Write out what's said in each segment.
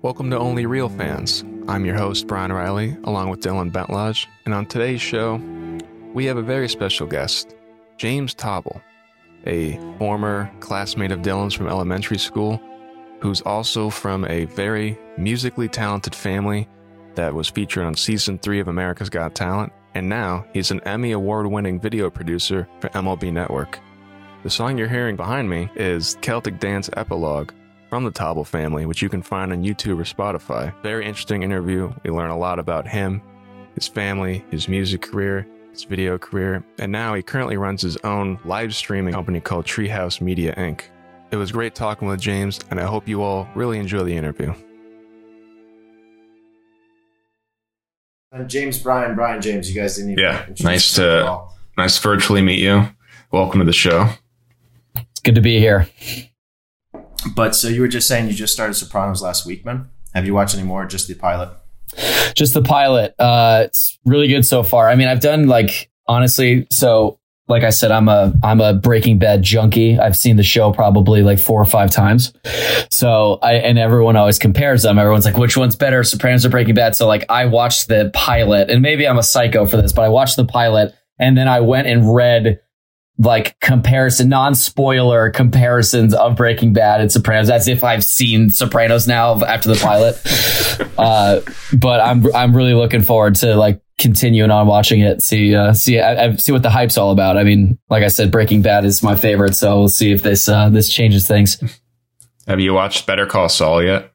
Welcome to Only Real Fans. I'm your host, Brian Riley, along with Dylan Bentlodge, and on today's show, we have a very special guest, James Tobble, a former classmate of Dylan's from elementary school, who's also from a very musically talented family that was featured on season three of America's Got Talent, and now he's an Emmy Award winning video producer for MLB Network. The song you're hearing behind me is Celtic Dance Epilogue from the Tobble family, which you can find on YouTube or Spotify. Very interesting interview. We learn a lot about him, his family, his music career, his video career, and now he currently runs his own live streaming company called Treehouse Media Inc. It was great talking with James, and I hope you all really enjoy the interview. And James Brian, Brian James, you guys didn't even Yeah, nice to- Nice to virtually meet you. Welcome to the show. It's good to be here. But so you were just saying you just started Sopranos last week, man. Have you watched any more? Just the pilot. Just the pilot. Uh, it's really good so far. I mean, I've done like honestly. So, like I said, I'm a I'm a Breaking Bad junkie. I've seen the show probably like four or five times. So I and everyone always compares them. Everyone's like, which one's better, Sopranos or Breaking Bad? So like, I watched the pilot, and maybe I'm a psycho for this, but I watched the pilot, and then I went and read like comparison, non spoiler comparisons of Breaking Bad and Sopranos, as if I've seen Sopranos now after the pilot. uh, but I'm I'm really looking forward to like continuing on watching it. See uh, see I, I see what the hype's all about. I mean, like I said, Breaking Bad is my favorite, so we'll see if this uh, this changes things. Have you watched Better Call Saul yet?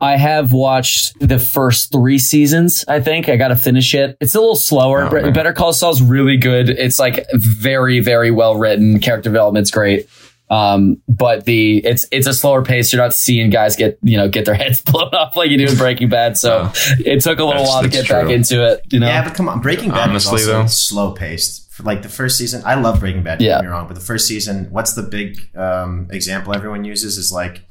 I have watched the first three seasons. I think I got to finish it. It's a little slower. Oh, Bre- Better Call Saul's really good. It's like very, very well written. Character development's great. Um, but the it's it's a slower pace. You're not seeing guys get you know get their heads blown off like you do in Breaking Bad. So it took a little while to that's get back into it. You know, Yeah, but come on, Breaking Bad Honestly, was also though. slow paced. For like the first season, I love Breaking Bad. Don't Yeah. get me wrong, but the first season, what's the big um, example everyone uses is like,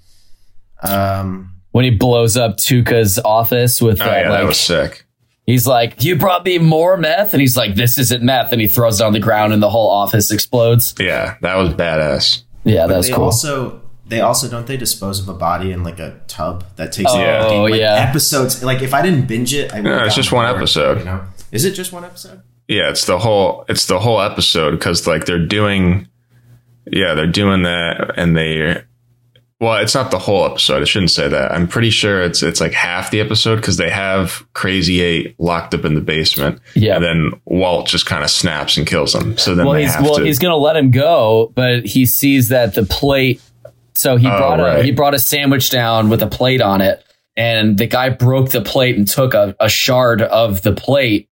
um, when he blows up Tuco's office with Oh that, yeah, like that was sick. He's like, "You brought me more meth," and he's like, "This isn't meth," and he throws it on the ground, and the whole office explodes. Yeah, that was badass. Yeah, that but was they cool. also they also don't they dispose of a body in like a tub that takes Oh, like, like, yeah. episodes. Like if I didn't binge it, I would. No, it's just one episode. You know, is it just one episode? Yeah, it's the whole it's the whole episode because like they're doing, yeah, they're doing that and they. Well, it's not the whole episode. I shouldn't say that. I'm pretty sure it's it's like half the episode because they have Krazy-8 locked up in the basement. Yeah. and then Walt just kind of snaps and kills him. So then well, they he's well, to. he's gonna let him go, but he sees that the plate. So he Oh, brought a right. he brought a sandwich down with a plate on it, and the guy broke the plate and took a, a shard of the plate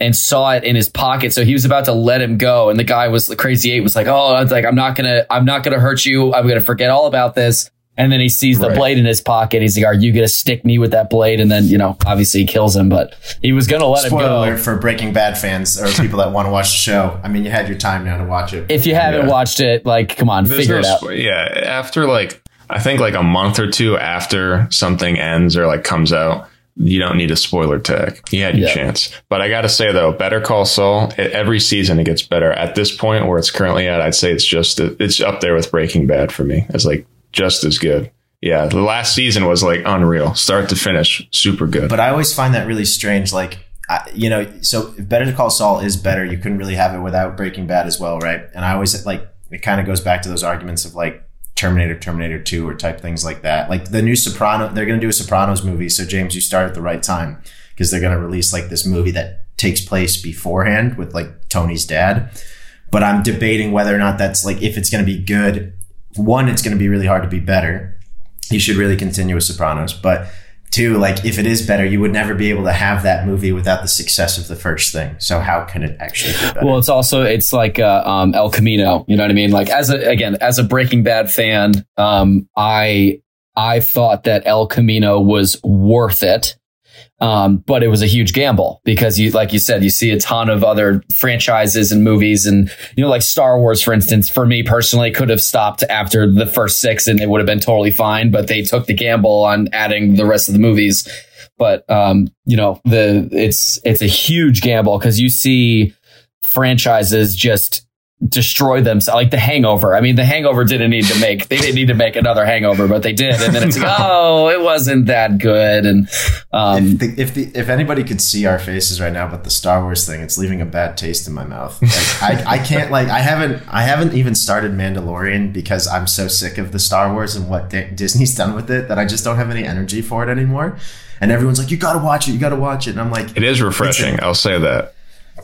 and saw it in his pocket. So he was about to let him go, and the guy was the Krazy-8 was like, "Oh, it's like I'm not gonna I'm not gonna hurt you. I'm gonna forget all about this." And then he sees the Right. blade in his pocket. He's like, "Are you gonna stick me with that blade?" And then you know, obviously, he kills him. But he was gonna let Spoiler him go. alert for Breaking Bad fans or people that want to watch the show. I mean, you had your time now to watch it. If you haven't Yeah. watched it, like, come on, There's figure no it out. spo- Yeah, after like I think like a month or two after something ends or like comes out, you don't need a spoiler tag. You had your Yeah. chance. But I got to say though, Better Call Saul, every season it gets better. At this point where it's currently at, I'd say it's just uh, it's up there with Breaking Bad for me. It's like just as good. Yeah, the last season was like unreal, start to finish, super good. But I always find that really strange. Like, I, you know, so if Better Call Saul is better, you couldn't really have it without Breaking Bad as well, right? And I always like it kind of goes back to those arguments of like Terminator, Terminator Two, or type things like that. Like the new Soprano, they're going to do a Sopranos movie. So James, you start at the right time because they're going to release like this movie that takes place beforehand with like Tony's dad. But I'm debating whether or not that's like if it's going to be good. One, it's going to be really hard to be better. You should really continue with Sopranos, but two, like if it is better, you would never be able to have that movie without the success of the first thing. So how can it actually be better? Well, it's also it's like uh, um, El Camino. You know what I mean? Like as a again as a Breaking Bad fan, um, I I thought that El Camino was worth it. Um, but it was a huge gamble because you, like you said, you see a ton of other franchises and movies and, you know, like Star Wars, for instance, for me personally could have stopped after the first six and it would have been totally fine, but they took the gamble on adding the rest of the movies. But, um, you know, the, it's, it's a huge gamble because you see franchises just destroy themselves like the hangover. I mean the hangover didn't need to make they didn't need to make another hangover but they did. And then it's like oh it wasn't that good. And um if the, if, the, if anybody could see our faces right now but the star wars thing it's leaving a bad taste in my mouth. Like I, I can't like i haven't i haven't even started mandalorian because i'm so sick of the star wars and what D- disney's done with it that i just don't have any energy for it anymore. And everyone's like you gotta watch it you gotta watch it. And i'm like It is refreshing. I'll say that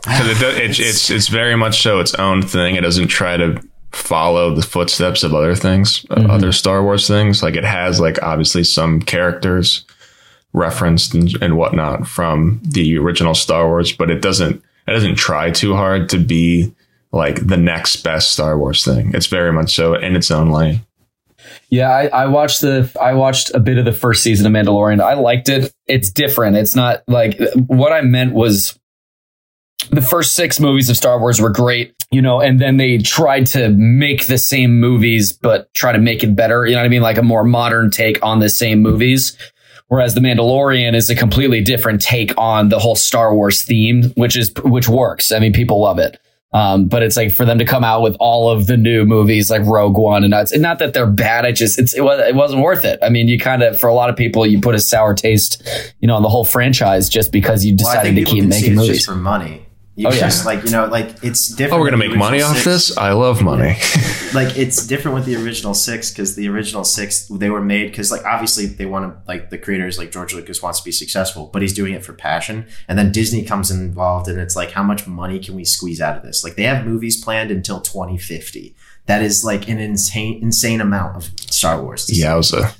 because it, it's it's it's very much so its own thing. It doesn't try to follow the footsteps of other things, uh, other Star Wars things. Like it has like obviously some characters referenced and, and whatnot from the original Star Wars, but it doesn't it doesn't try too hard to be like the next best Star Wars thing. It's very much so in its own lane. Yeah, I, I watched the I watched a bit of the first season of Mandalorian. I liked it. It's different. It's not like what I meant was the first six movies of Star Wars were great, you know, and then they tried to make the same movies but try to make it better. You know what I mean? Like a more modern take on the same movies. Whereas the Mandalorian is a completely different take on the whole Star Wars theme, which is which works. I mean, people love it. Um, but it's like for them to come out with all of the new movies like Rogue One and and not that they're bad. It just it's it, was, it wasn't worth it. I mean, you kind of for a lot of people you put a sour taste, you know, on the whole franchise just because you decided think to keep making movies. for money you Oh, yeah. like you know like it's different Oh, we're gonna make money original off six. this. I love money. like it's different with the original six because the original six they were made because like obviously they want to like the creators like George Lucas wants to be successful, but he's doing it for passion. And then Disney comes involved, and it's like how much money can we squeeze out of this? Like they have movies planned until 2050. That is like an insane insane amount of Star Wars. to see. Yowza.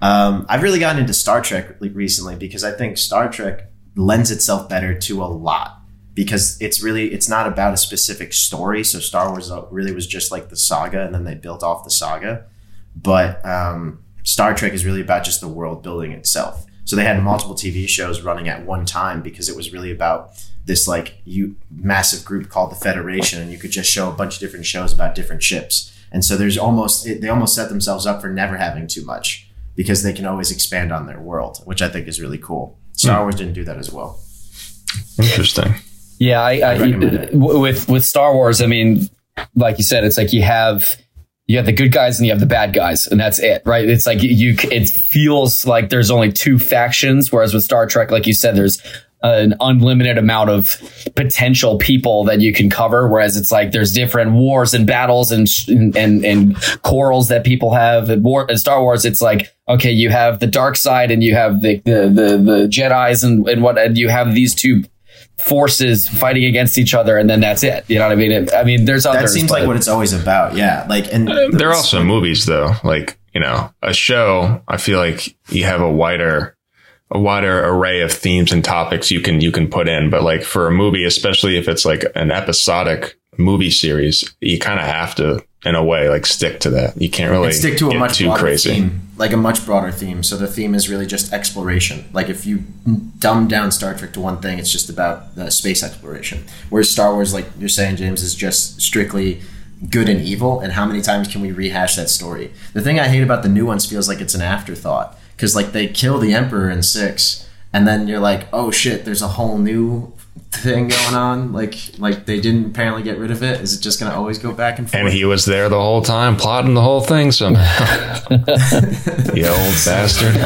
Um, I've really gotten into Star Trek re- recently because I think Star Trek lends itself better to a lot because it's really it's not about a specific story. So Star Wars uh, really was just like the saga, and then they built off the saga. But um, Star Trek is really about just the world building itself. So they had multiple TV shows running at one time because it was really about this like you massive group called the Federation, and you could just show a bunch of different shows about different ships. And so there's almost it, they almost set themselves up for never having too much because they can always expand on their world, which I think is really cool. Star Wars didn't do that as well. Interesting. Yeah, I, I, w- with with Star Wars, I mean, like you said, it's like you have you have the good guys and you have the bad guys, and that's it, right? It's like you, it feels like there's only two factions, whereas with Star Trek, like you said, there's an unlimited amount of potential people that you can cover. Whereas it's like there's different wars and battles and and and, and quarrels that people have. In War in Star Wars, it's like okay, you have the dark side and you have the the the, the Jedi's and and what, and you have these two forces fighting against each other, and then that's it. You know what I mean? It- I mean, there's other. That seems but- like what it's always about. Yeah, like and uh, There are also movies though, like you know, a show. I feel like you have a wider, a wider array of themes and topics you can you can put in. But like for a movie, especially if it's like an episodic movie series, you kind of have to, in a way, like stick to that. You can't really and stick to a much too broader crazy. theme, like a much broader theme. So the theme is really just exploration. Like if you dumb down Star Trek to one thing, it's just about the space exploration. Whereas Star Wars, like you're saying, James, is just strictly good and evil. And how many times can we rehash that story? The thing I hate about the new ones feels like it's an afterthought because like they kill the Emperor in six, and then you're like, oh shit, there's a whole new thing going on like like they didn't apparently get rid of it is it just gonna always go back and forth And he was there the whole time, plotting the whole thing somehow. you old bastard.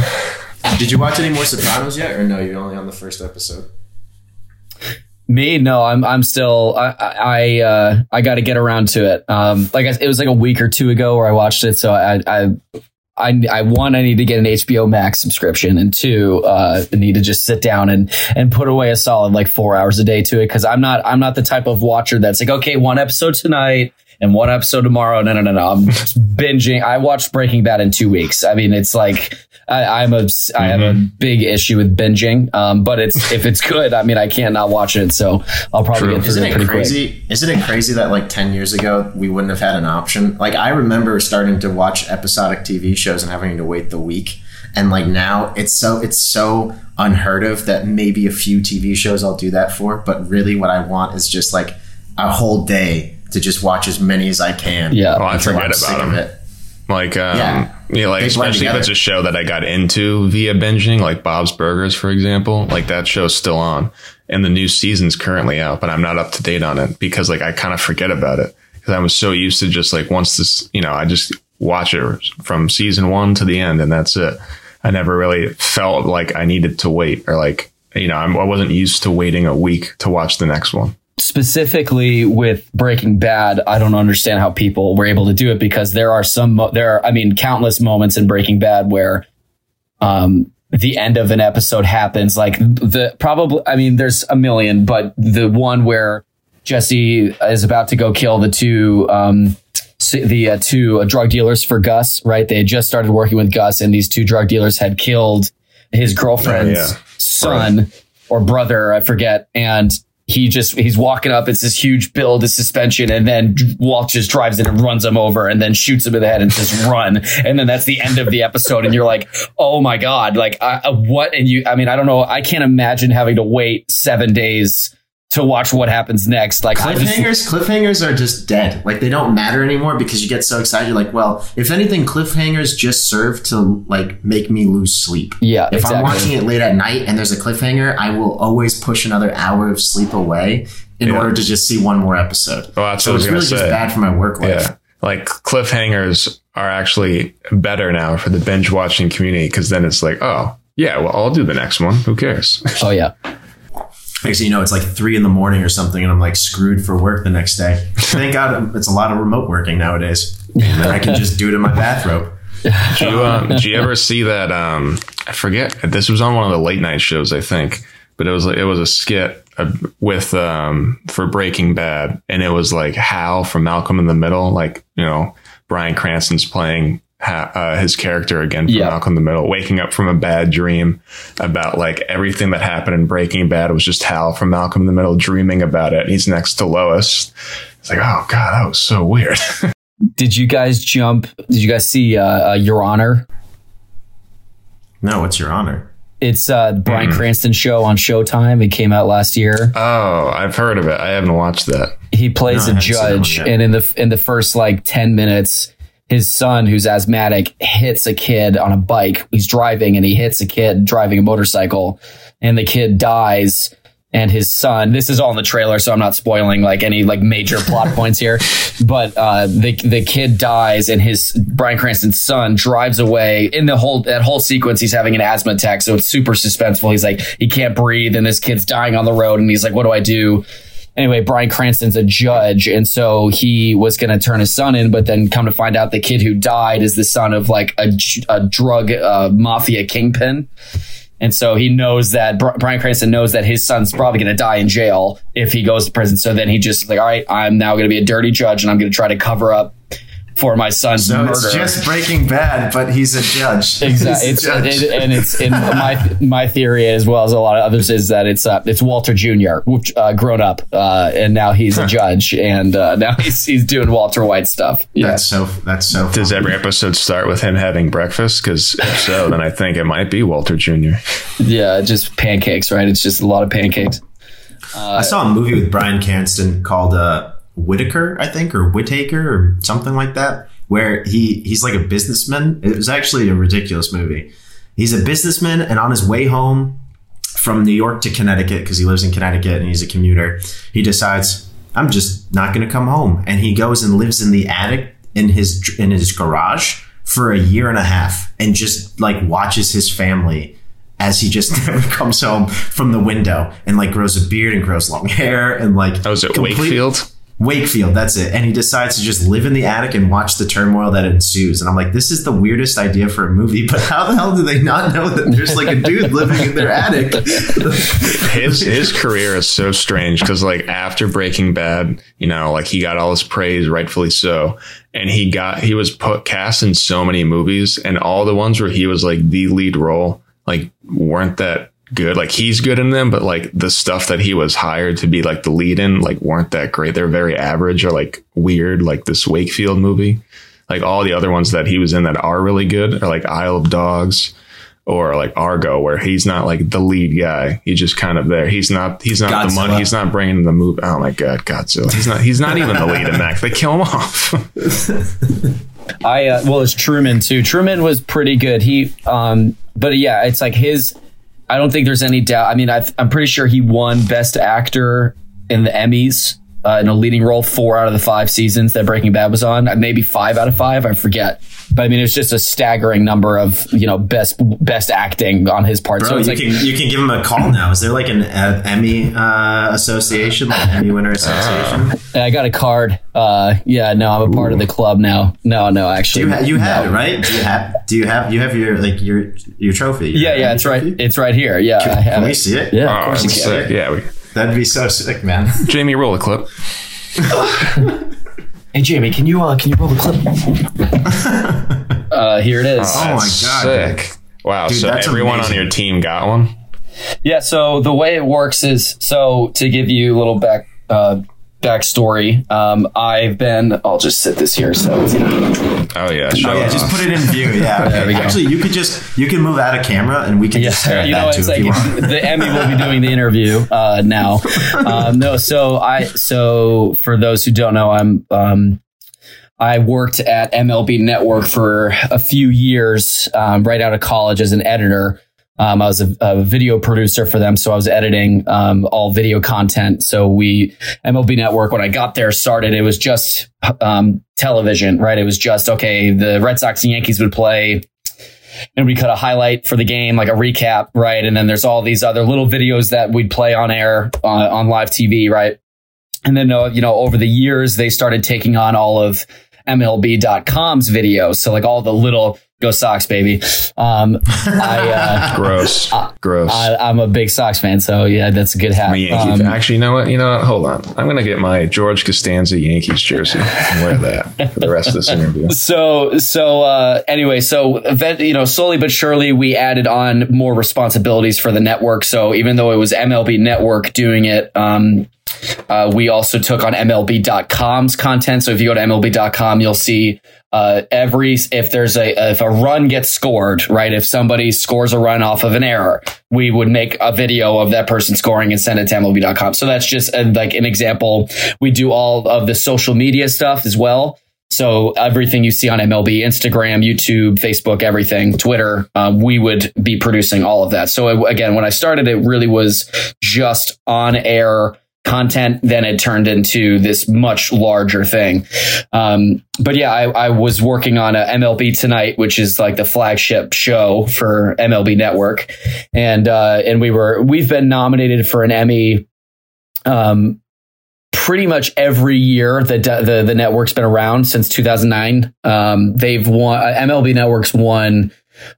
Did you watch any more Sopranos yet, or no? You're only on the first episode. Me, no, I'm I'm still I I uh, I got to get around to it. Um, like I, it was like a week or two ago where I watched it, so I I. I, I one I need to get an HBO Max subscription and two uh, I need to just sit down and and put away a solid like four hours a day to it because I'm not I'm not the type of watcher that's like okay one episode tonight and one episode tomorrow no no no no I'm just binging I watched Breaking Bad in two weeks I mean it's like I, I'm a I have a big issue with binging um, but it's if it's good I mean I can't not watch it so I'll probably True. get through Isn't it it pretty quick. crazy? Isn't it crazy that like ten years ago we wouldn't have had an option? Like I remember starting to watch episodic TV shows and having to wait the week, and like now it's so it's so unheard of that maybe a few TV shows I'll do that for. But really, what I want is just like a whole day to just watch as many as I can. Yeah. Oh, I until forget I'm about of him. it. Like, um, Yeah. yeah, like They blend especially if it's a show that I got into via binging, like Bob's Burgers, for example. Like that show's still on, and the new season's currently out, but I'm not up to date on it because like I kind of forget about it. because I was so used to just like once this, you know, I just watch it from season one to the end and that's it. I never really felt like I needed to wait or like, you know, I'm, I wasn't used to waiting a week to watch the next one. Specifically with Breaking Bad, I don't understand how people were able to do it because there are some, there are, I mean, countless moments in Breaking Bad where, um, the end of an episode happens. Like the probably, I mean, there's a million, but the one where Jesse is about to go kill the two, um, the uh, two uh, drug dealers for Gus, right? They had just started working with Gus, and these two drug dealers had killed his girlfriend's Oh, yeah. son or brother, I forget. And he just he's walking up. It's this huge build, this suspension, and then Walt just drives in and runs him over, and then shoots him in the head and says "run." And then that's the end of the episode, and you're like, "Oh my god!" Like I, uh, what? And you, I mean, I don't know. I can't imagine having to wait seven days to watch what happens next. Like I just- Cliffhangers, cliffhangers are just dead. Like they don't matter anymore because you get so excited. You're like, well, if anything, cliffhangers just serve to like make me lose sleep. yeah, If exactly. I'm watching it late at night and there's a cliffhanger, I will always push another hour of sleep away in Yeah. order to just see one more episode. Well, that's so what I was it's gonna really just bad for my work life. Yeah. Like cliffhangers are actually better now for the binge watching community because then it's like, oh, yeah, well, I'll do the next one. Who cares? oh yeah. Next you know, it's like three in the morning or something, and I'm like screwed for work the next day. Thank God it's a lot of remote working nowadays. And I can just do it in my bathrobe. Do you, um, you ever see that? Um, I forget. This was on one of the late night shows, I think, but it was like it was a skit uh, with um, for Breaking Bad, and it was like Hal from Malcolm in the Middle, like you know Bryan Cranston's playing. Ha- uh, his character again from Yeah. Malcolm in the Middle, waking up from a bad dream about like everything that happened in Breaking Bad was just Hal from Malcolm in the Middle dreaming about it. He's next to Lois. It's like, oh god, that was so weird. Did you guys jump? Did you guys see uh, uh, Your Honor? No, what's your honor? It's uh, the Bryan Mm-hmm. Cranston show on Showtime. It came out last year. oh, I've heard of it. I haven't watched that. He plays No, I a haven't seen that one judge, and in the in the first like ten minutes, his son, who's asthmatic, hits a kid on a bike. He's driving, and he hits a kid driving a motorcycle, and the kid dies. And his son, this is all in the trailer, so I'm not spoiling like any like major plot points here. But uh, the the kid dies, and his Bryan Cranston's son drives away. In the whole that whole sequence, he's having an asthma attack, so it's super suspenseful. He's like he can't breathe, and this kid's dying on the road, and he's like, "What do I do?" Anyway, Bryan Cranston's a judge, and so he was going to turn his son in, but then come to find out the kid who died is the son of like a, a drug uh, mafia kingpin. And so he knows that Bri- Bryan Cranston knows that his son's probably going to die in jail if he goes to prison. So then he just like, all right, I'm now going to be a dirty judge, and I'm going to try to cover up for my son's So murder. it's just Breaking Bad, but he's a judge. Exactly, it's, a judge. it, and it's in my my theory as well as a lot of others is that it's uh, it's Walter Jr. uh, grown up, uh, and now he's a judge, and uh, now he's he's doing Walter White stuff. Yeah, That's so. That's so. Does fun. every episode start with him having breakfast? Because if so, then I think it might be Walter Jr. yeah, just pancakes, right? It's just a lot of pancakes. I saw a movie with Bryan Cranston called uh, Whitaker, I think, or Whitaker, or something like that, where he he's like a businessman. It was actually a ridiculous movie. He's a businessman, and on his way home from New York to Connecticut, because he lives in Connecticut and he's a commuter, he decides I'm just not going to come home, and he goes and lives in the attic in his in his garage for a year and a half, and just like watches his family as he just never comes home from the window and like grows a beard and grows long hair and like Oh, is it complete- Wakefield? Wakefield, that's it. And he decides to just live in the attic and watch the turmoil that ensues. And I'm like, this is the weirdest idea for a movie, but how the hell do they not know that there's like a dude living in their attic? His his career is so strange because like after Breaking Bad, you know, like he got all his praise, rightfully so, and he got he was put cast in so many movies, and all the ones where he was like the lead role, like weren't that good. Like he's good in them, but like the stuff that he was hired to be like the lead in, like weren't that great. They're very average or like weird, like this Wakefield movie. Like all the other ones that he was in that are really good are like Isle of Dogs or like Argo, where he's not like the lead guy. He's just kind of there. He's not. He's not the money. He's not bringing the movie. Oh my god, Godzilla. He's not. He's not even the lead in that. They kill him off. I uh, well, it's Trumbo too. Trumbo was pretty good. He, um, but yeah, it's like his. I don't think there's any doubt. I mean, i I'm pretty sure he won Best Actor in the Emmys uh, in a leading role four out of the five seasons that Breaking Bad was on. Maybe five out of five, I forget. But I mean, it's just a staggering number of you know best best acting on his part. Bro, so you like can you can give him a call now. Is there like an uh, Emmy uh, association, like Emmy winner association? I got a card. Uh, yeah, no, I'm a part of the club now. No, no, actually, You ha- you have it right? Do you have do you have you have your like your your trophy? your Yeah, yeah, Emmy it's right. It's right here. Yeah, I have Can we see it? Yeah, Oh, of course you that's can. sick. Yeah, we, That'd be so sick, man. Jamie, roll a clip. Hey Jamie, can you uh, can you roll the clip? uh, here it is. Oh my God, sick! Wow, Dude, so that's everyone amazing. on your team got one. Yeah, so the way it works is so to give you a little back uh, backstory. Um, I've been. I'll just sit this here. So it's, Oh yeah, show Oh yeah, just put it in view. Yeah, okay. There we go. Actually, you could just you can move out of camera and we can just stare at you know, that too it's if like you want. the Emmy will be doing the interview uh, now. Um, no, so I so for those who don't know, I'm um, I worked at MLB Network for a few years um, right out of college as an editor. Um, I was a, a video producer for them, so I was editing um, all video content. So we MLB Network when I got there started, it was just um, television, right? It was just okay. The Red Sox and Yankees would play and we cut a highlight for the game, like a recap, right? And then there's all these other little videos that we'd play on air uh, on live TV, right? And then, uh, you know, over the years, they started taking on all of MLB.com's videos. So like all the little go Sox, baby. Um, I, uh, gross, gross. I, I'm a big Sox fan. So yeah, that's a good hat. I'm a Yankee. Um. Actually, you know what? You know what? Hold on. I'm gonna get my George Costanza Yankees jersey and wear that for the rest of this interview. so so uh anyway so you know slowly but surely we added on more responsibilities for the network so even though it was mlb network doing it um uh, we also took on MLB.com's content. So if you go to MLB.com, you'll see uh, every if there's a if a run gets scored, right? If somebody scores a run off of an error, we would make a video of that person scoring and send it to MLB.com. So that's just uh like an example. We do all of the social media stuff as well. So everything you see on MLB, Instagram, YouTube, Facebook, everything, Twitter, um, we would be producing all of that. So it, again, when I started, it really was just on air content. Then it turned into this much larger thing. Um, but yeah, I, I was working on a MLB Tonight, which is like the flagship show for MLB Network, and uh, and we were we've been nominated for an Emmy. Um, pretty much every year that the the network's been around since 2009. Um, they've won uh, MLB Network's won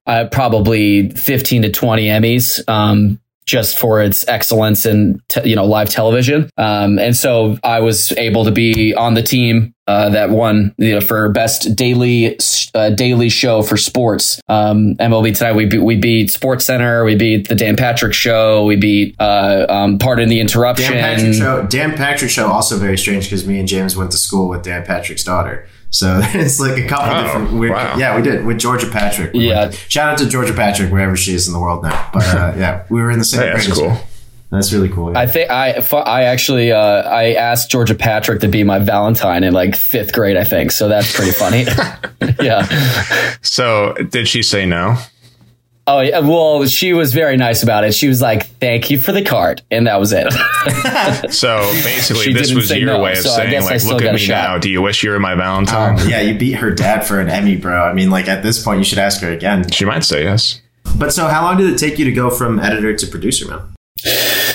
uh, probably 15 to 20 Emmys. Um, just for its excellence in te- you know live television, um, and so I was able to be on the team uh, that won you know for best daily uh, daily show for sports. Um, MLB tonight we beat, we beat Sports Center, we beat the Dan Patrick Show, we beat uh, um, Pardon the Interruption. Dan Patrick show. Dan Patrick show also very strange because me and James went to school with Dan Patrick's daughter. So it's like a couple Oh, different. Weird, wow. Yeah, we did with Georgia Patrick. We Yeah. went shout out to Georgia Patrick wherever she is in the world now. But uh, yeah, we were in the same. Hey, that's grade cool. That's really cool. yeah. I think I I actually uh, I asked Georgia Patrick to be my Valentine in like fifth grade, I think. So that's pretty funny. yeah. So, did she say no? Oh yeah. Well, she was very nice about it. She was like, "Thank you for the card," and that was it. So basically, She this was your no, way of so saying, like, look at me shot. now. Do you wish you were my Valentine? Um, yeah, you beat her dad for an Emmy, bro. I mean, like at this point, you should ask her again. She might say yes. But so, how long did it take you to go from editor to producer, man?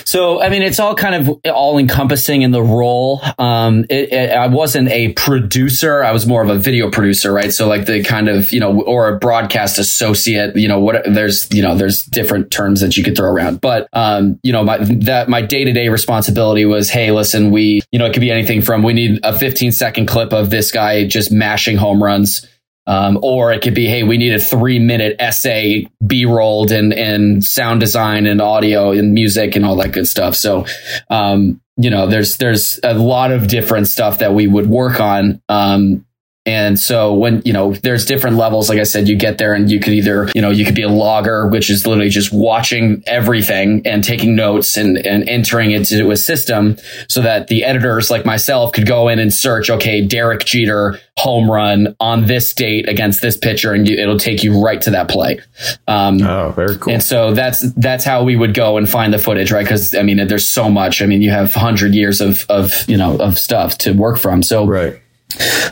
So, I mean, it's all kind of all encompassing in the role. Um, it, it, I wasn't a producer. I was more of a video producer, right? So like the kind of, you know, or a broadcast associate, you know, what there's, you know, there's different terms that you could throw around. But, um, you know, my, that my day to day responsibility was, Hey, listen, we, you know, it could be anything from we need a 15 second clip of this guy just mashing home runs. Um, or it could be, hey, we need a three minute essay B rolled and, and sound design and audio and music and all that good stuff. So, um, you know, there's, there's a lot of different stuff that we would work on. Um, and so when, you know, there's different levels, like I said, you get there and you could either, you know, you could be a logger, which is literally just watching everything and taking notes and, and entering it into a system so that the editors like myself could go in and search, okay, Derek Jeter home run on this date against this pitcher and you, it'll take you right to that play. Um, oh, very cool. And so that's, that's how we would go and find the footage, right? Cause I mean, there's so much. I mean, you have hundred years of, of, you know, of stuff to work from. So, right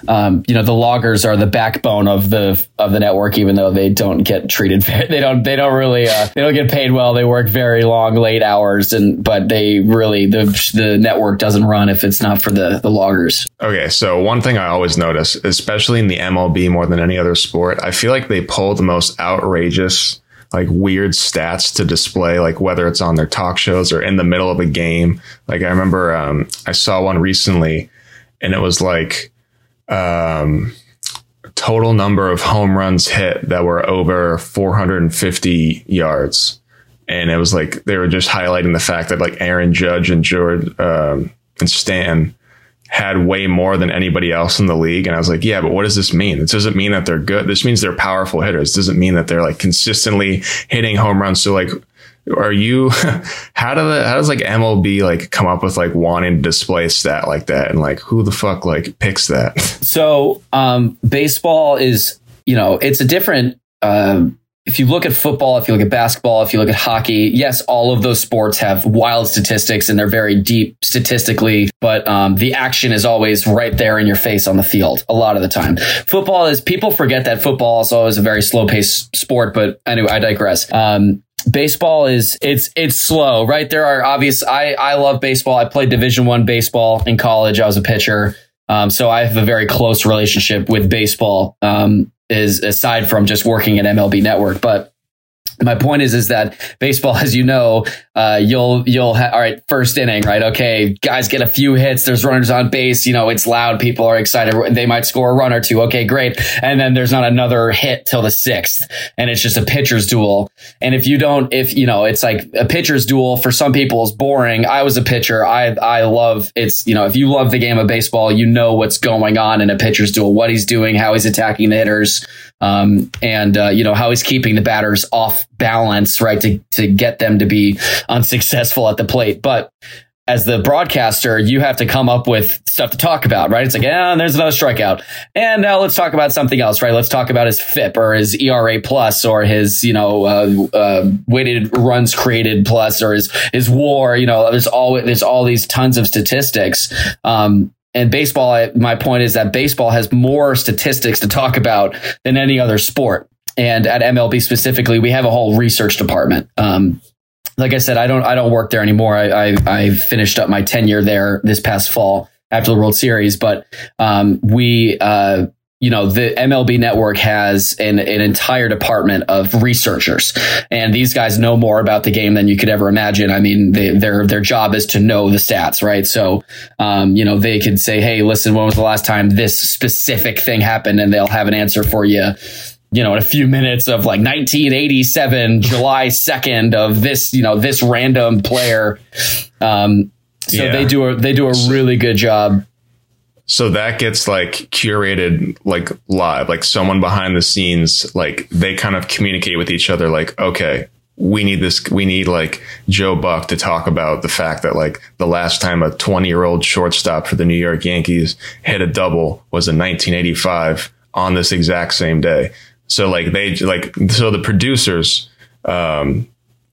um, you know the loggers are the backbone of the of the network even though they don't get treated they don't they don't really uh, they don't get paid well they work very long late hours and but they really the the network doesn't run if it's not for the the loggers okay so one thing i always notice especially in the mlb more than any other sport i feel like they pull the most outrageous like weird stats to display, like whether it's on their talk shows or in the middle of a game. Like I remember um, I saw one recently, and it was like um, total number of home runs hit that were over 450 yards. And it was like they were just highlighting the fact that like Aaron Judge and George um, and Stan had way more than anybody else in the league. And I was like, yeah, but what does this mean? It doesn't mean that they're good. This means they're powerful hitters. It doesn't mean that they're like consistently hitting home runs. So like are you how do the how does like MLB like come up with like wanting to display stat like that and like who the fuck like picks that? So um baseball is you know it's a different um if you look at football, if you look at basketball, if you look at hockey, yes, all of those sports have wild statistics and they're very deep statistically, but um, the action is always right there in your face on the field a lot of the time. Football is, people forget that football is always a very slow paced sport, but anyway, I digress. Um, baseball is it's it's slow right? There are obvious i i love baseball. I played division one baseball in college. I was a pitcher. Um, so i have a very close relationship with baseball um, is aside from just working at mlb network. But my point is is that baseball as you know uh, you'll you'll ha- all right first inning right? Okay guys get a few hits there's runners on base you know it's loud people are excited they might score a run or two okay great. And then there's not another hit till the sixth and it's just a pitcher's duel. And if you don't if you know it's like a pitcher's duel for some people is boring. I was a pitcher i i love it's you know if you love the game of baseball you know what's going on in a pitcher's duel what he's doing how he's attacking the hitters um, and uh, you know how he's keeping the batters off balance, right, to to get them to be unsuccessful at the plate. But as the broadcaster, you have to come up with stuff to talk about, right? It's like, yeah, there's another strikeout. And now let's talk about something else, right? Let's talk about his FIP or his ERA plus or his, you know, uh, uh, weighted runs created plus or his, his war, you know, there's all, there's all these tons of statistics. Um, and baseball, my point is that baseball has more statistics to talk about than any other sport. And at MLB specifically, we have a whole research department. Um, like I said, I don't I don't work there anymore. I, I, I finished up my tenure there this past fall after the World Series, but um, we uh, you know, the MLB network has an, an entire department of researchers and these guys know more about the game than you could ever imagine. I mean, they, their, their job is to know the stats, right? So, um, you know, they could say, Hey, listen, when was the last time this specific thing happened? And they'll have an answer for you you know, in a few minutes of like 1987, July 2nd of this, you know, this random player. Um, so yeah. they do a, they do a really good job so that gets like curated like live, like someone behind the scenes, like they kind of communicate with each other, like, okay, we need this, we need like Joe Buck to talk about the fact that like the last time a 20 year old shortstop for the New York Yankees hit a double was in 1985 on this exact same day. So like they like, so the producers, um,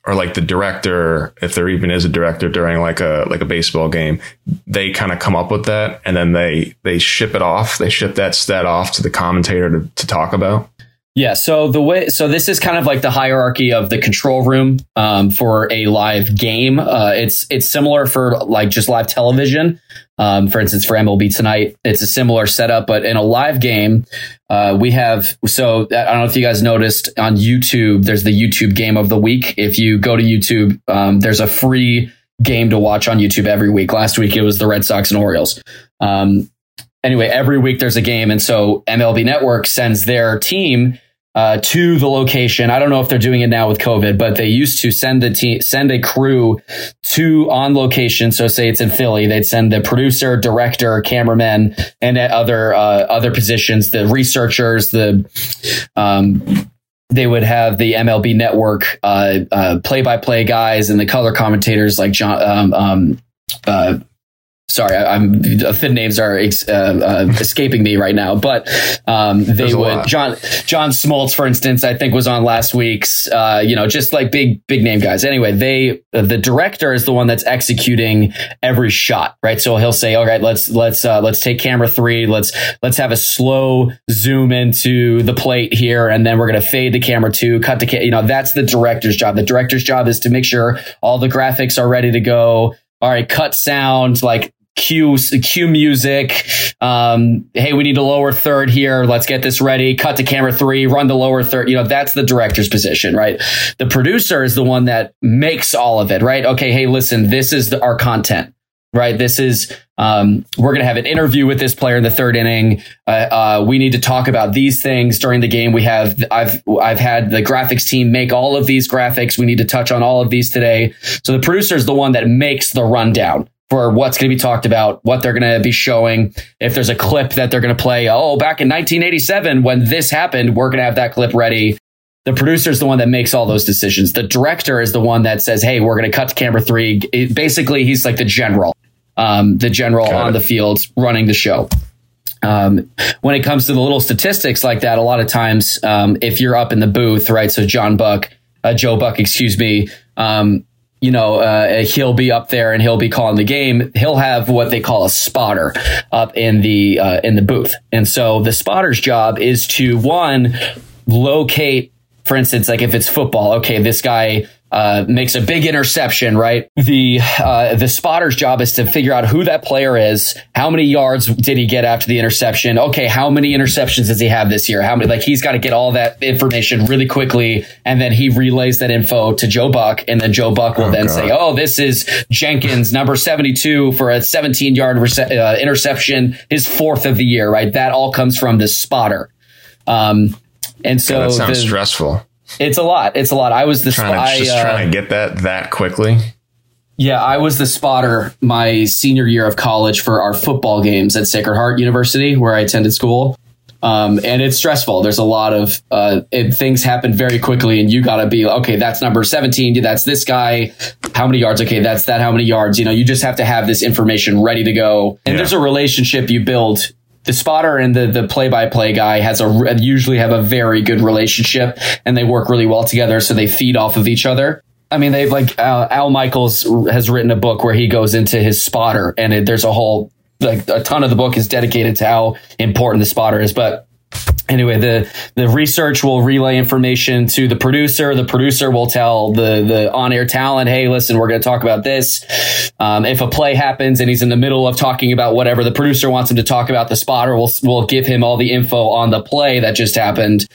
or like the director, if there even is a director during like a like a baseball game, they kind of come up with that and then they they ship it off. They ship that stat off to the commentator to, to talk about. Yeah. So the way, so this is kind of like the hierarchy of the control room um, for a live game. Uh, it's it's similar for like just live television. Um, for instance, for MLB tonight, it's a similar setup, but in a live game, uh, we have. So I don't know if you guys noticed on YouTube, there's the YouTube game of the week. If you go to YouTube, um, there's a free game to watch on YouTube every week. Last week it was the Red Sox and Orioles. Um, anyway, every week there's a game. And so MLB Network sends their team uh, to the location. I don't know if they're doing it now with COVID, but they used to send the team, send a crew to on location. So say it's in Philly, they'd send the producer, director, cameraman, and other uh, other positions, the researchers, the um, they would have the MLB Network uh, play by play guys and the color commentators like John. Um, um, uh, sorry, I, am the names are uh, uh, escaping me right now, but um, they would John John Smoltz, for instance, I think was on last week's. Uh, you know, just like big big name guys. Anyway, they the director is the one that's executing every shot, right? So he'll say, "All right, let's let's uh, let's take camera three. Let's let's have a slow zoom into the plate here, and then we're gonna fade to camera two, cut to ca-. you know that's the director's job. The director's job is to make sure all the graphics are ready to go all right, cut sound, like cue cue music. Um, hey, we need a lower third here. Let's get this ready. Cut to camera three. Run the lower third. You know, that's the director's position, right? The producer is the one that makes all of it, right? Okay, hey, listen, this is the, our content. Right. This is, um, we're going to have an interview with this player in the third inning. Uh, uh, we need to talk about these things during the game. We have, I've, I've had the graphics team make all of these graphics. We need to touch on all of these today. So the producer is the one that makes the rundown for what's going to be talked about, what they're going to be showing. If there's a clip that they're going to play, oh, back in 1987 when this happened, we're going to have that clip ready. The producer is the one that makes all those decisions. The director is the one that says, "Hey, we're going to cut to camera three. It, basically, he's like the general, um, the general on it. the field running the show. Um, when it comes to the little statistics like that, a lot of times, um, if you're up in the booth, right? So John Buck, uh, Joe Buck, excuse me, um, you know, uh, he'll be up there and he'll be calling the game. He'll have what they call a spotter up in the uh, in the booth, and so the spotter's job is to one locate, for instance, like if it's football. Okay, this guy uh, makes a big interception, right? The uh, the spotter's job is to figure out who that player is. How many yards did he get after the interception? Okay, how many interceptions does he have this year? How many? Like he's got to get all that information really quickly, and then he relays that info to Joe Buck, and then Joe Buck will oh, then God. say, "Oh, this is Jenkins, number seventy-two, for a seventeen-yard rece- uh, interception, his fourth of the year." Right? That all comes from this spotter. Um, and so that sounds the, stressful. It's a lot. It's a lot. I was the trying to, just uh, trying to get that that quickly. Yeah, I was the spotter my senior year of college for our football games at Sacred Heart University, where I attended school. Um, and it's stressful. There's a lot of uh, it, things happen very quickly, and you got to be okay. That's number 17. That's this guy. How many yards? Okay, that's that. How many yards? You know, you just have to have this information ready to go. And yeah. there's a relationship you build the spotter and the the play by play guy has a usually have a very good relationship and they work really well together, so they feed off of each other. I mean, they've like uh, Al Michaels has written a book where he goes into his spotter, and it, there's a whole like a ton of the book is dedicated to how important the spotter is. But anyway, the the research will relay information to the producer. The producer will tell the the on air talent, "Hey, listen, we're going to talk about this." Um, if a play happens and he's in the middle of talking about whatever the producer wants him to talk about, the spotter will will give him all the info on the play that just happened.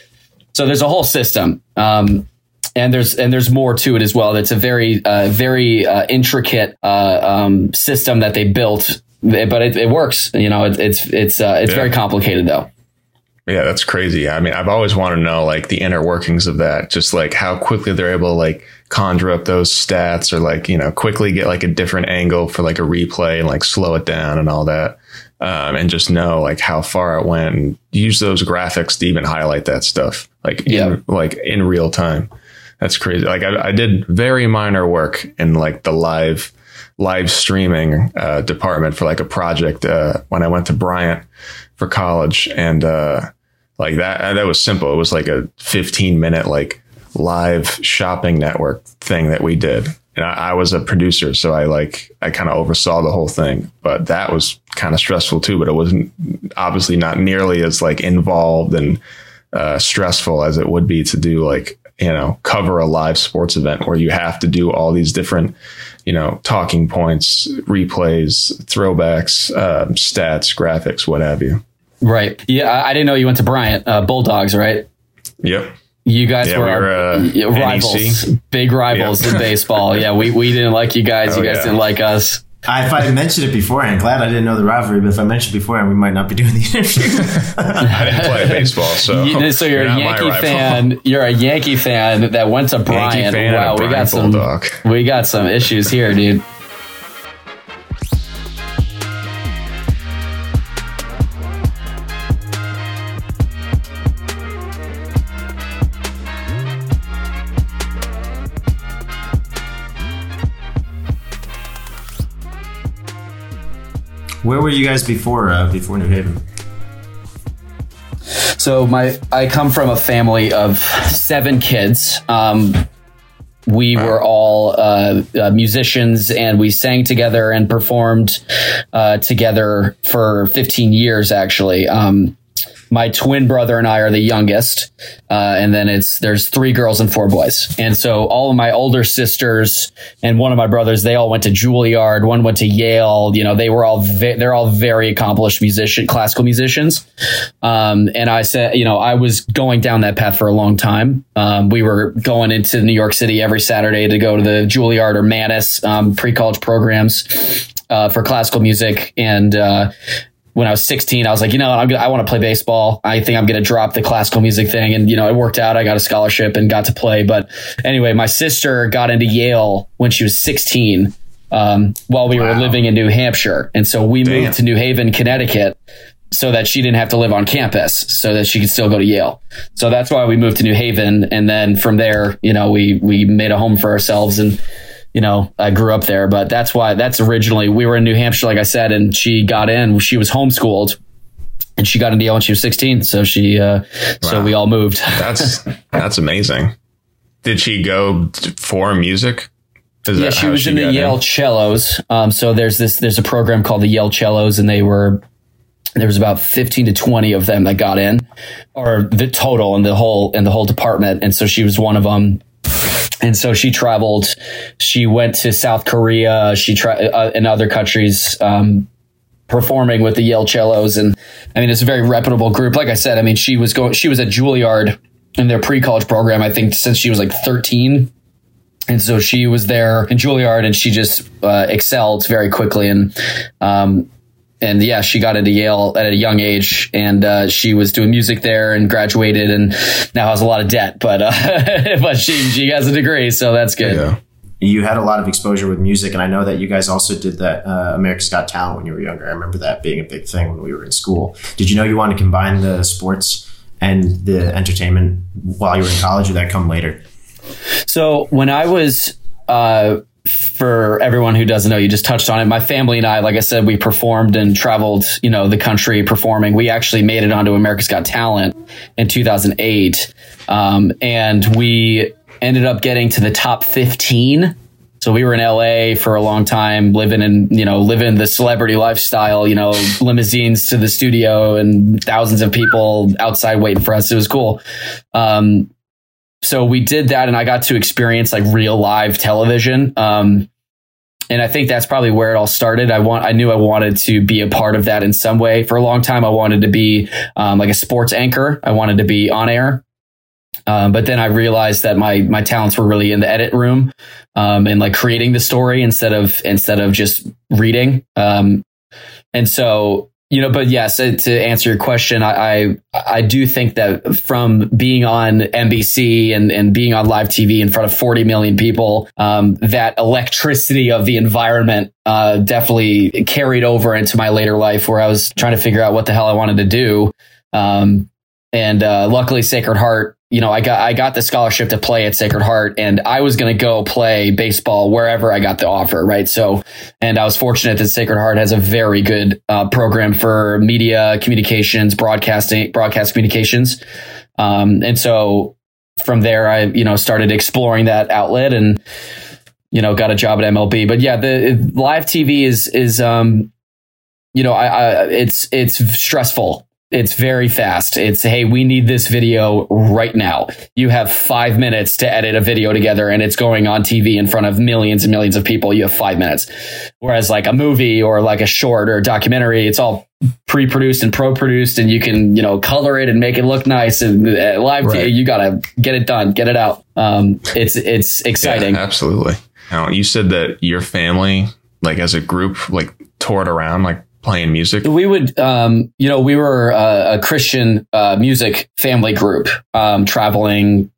So there's a whole system. Um, and there's and there's more to it as well. It's a very uh, very uh, intricate uh, um, system that they built, but it, it works. You know, it, it's it's uh, it's yeah. very complicated though. Yeah, that's crazy. I mean, I've always wanted to know like the inner workings of that, just like how quickly they're able to like conjure up those stats or like, you know, quickly get like a different angle for like a replay and like slow it down and all that. Um, and just know like how far it went and use those graphics to even highlight that stuff like yeah. in, like in real time. That's crazy. Like I, I did very minor work in like the live live streaming uh, department for like a project uh, when I went to Bryant for college, and uh, like that that was simple. It was like a 15 minute like live shopping network thing that we did. And I, I was a producer, so I like I kind of oversaw the whole thing. But that was kind of stressful too. But it wasn't obviously not nearly as like involved and uh, stressful as it would be to do like you know cover a live sports event where you have to do all these different you know talking points replays throwbacks uh, stats graphics what have you right yeah i didn't know you went to bryant uh, bulldogs right yep you guys yeah, were, our uh, rivals, NEC. big rivals yep. in baseball. Yeah, we, we didn't like you guys. Oh, you guys yeah. didn't like us. I, if I mentioned it beforehand, glad I didn't know the rivalry. But if I mentioned it beforehand, we might not be doing the interview. I didn't play baseball, so You- so you're, you're a Yankee fan. You're a Yankee fan that went to Bryant. fan wow, we got Bryant some. We got some issues here, dude. Where were you guys before uh, before New Haven? So my I come from a family of seven kids. Um, we were all uh, uh, musicians, and we sang together and performed uh, together for 15 years. Actually, um, my twin brother and I are the youngest, uh, and then it's there's three girls and four boys. And so all of my older sisters and one of my brothers, they all went to Juilliard. One went to Yale. You know, they were all ve- they're all very accomplished musician, classical musicians. Um, and I said, you know, I was going down that path for a long time. Um, we were going into New York City every Saturday to go to the Juilliard or Mannes um, pre college programs uh, for classical music. And uh, when I was 16, I was like, you know, I'm gonna, I want to play baseball. I think I'm going to drop the classical music thing. And, you know, it worked out. I got a scholarship and got to play. But anyway, my sister got into Yale when she was 16 um, while we were living in New Hampshire. And so we Damn. moved to New Haven, Connecticut so that she didn't have to live on campus so that she could still go to Yale. So that's why we moved to New Haven. And then from there, you know, we, we made a home for ourselves and, you know, I grew up there, but that's why that's originally we were in New Hampshire, like I said, and she got in, she was homeschooled and she got into Yale when she was 16. So she, uh, so we all moved. That's that's amazing. Did she go for music? Is yeah, she was in the Yale cellos. Um, so there's this, there's a program called the Yale cellos and they were, there was about 15 to 20 of them that got in or the total in the whole, in the whole department. And so she was one of them. And so she traveled, she went to South Korea, she tried uh, in other countries, um, performing with the Yale cellos. And I mean, it's a very reputable group. Like I said, I mean, she was going, she was at Juilliard in their pre-college program, I think since she was like 13. And so she was there in Juilliard and she just uh, excelled very quickly. And, um, and yeah, she got into Yale at a young age and, uh, she was doing music there and graduated and now has a lot of debt, but, uh, but she, she has a degree. So that's good. Yeah. You had a lot of exposure with music, and I know that you guys also did that uh, America's Got Talent when you were younger. I remember that being a big thing when we were in school. Did you know you wanted to combine the sports and the entertainment while you were in college, or that come later? So when I was, uh, for everyone who doesn't know, you just touched on it. My family and I, like I said, we performed and traveled, you know, the country performing. We actually made it onto America's Got Talent in 2008. Um, and we ended up getting to the top 15. So we were in LA for a long time, living in, you know, living the celebrity lifestyle, you know, limousines to the studio and thousands of people outside waiting for us. It was cool. Um, so we did that and I got to experience like real live television. Um, and I think that's probably where it all started. I want, I knew I wanted to be a part of that in some way. For a long time, I wanted to be um, like a sports anchor. I wanted to be on air. Um, but then I realized that my my talents were really in the edit room um, and like creating the story instead of instead of just reading. Um, and so you know, but yes, uh, to answer your question, I, I I do think that from being on NBC and and being on live TV in front of 40 million people, um, that electricity of the environment uh, definitely carried over into my later life, where I was trying to figure out what the hell I wanted to do. Um, and uh, luckily, Sacred Heart, you know, I got I got the scholarship to play at Sacred Heart, and I was going to go play baseball wherever I got the offer, right? So, and I was fortunate that Sacred Heart has a very good uh, program for media communications, broadcasting, broadcast communications, um, and so from there, I you know started exploring that outlet and you know got a job at MLB. But yeah, the live TV is is um, you know, I, I it's it's stressful. It's very fast. It's hey, we need this video right now. You have five minutes to edit a video together, and it's going on TV in front of millions and millions of people. You have five minutes. Whereas like a movie or like a short or a documentary, it's all pre-produced and pro-produced, and you can you know color it and make it look nice. And uh, live, Right. TV, you gotta get it done, get it out. Um, it's it's exciting. Yeah, absolutely. Now, you said that your family like as a group, like toured around, like playing music? We would, um, you know, we were a, a Christian uh, music family group, um, traveling.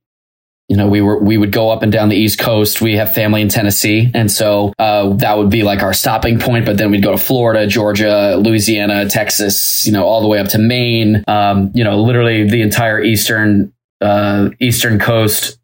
You know, we were we would go up and down the East Coast. We have family in Tennessee, and so uh, that would be like our stopping point. But then we'd go to Florida, Georgia, Louisiana, Texas. You know, all the way up to Maine. Um, you know, literally the entire eastern uh, eastern coast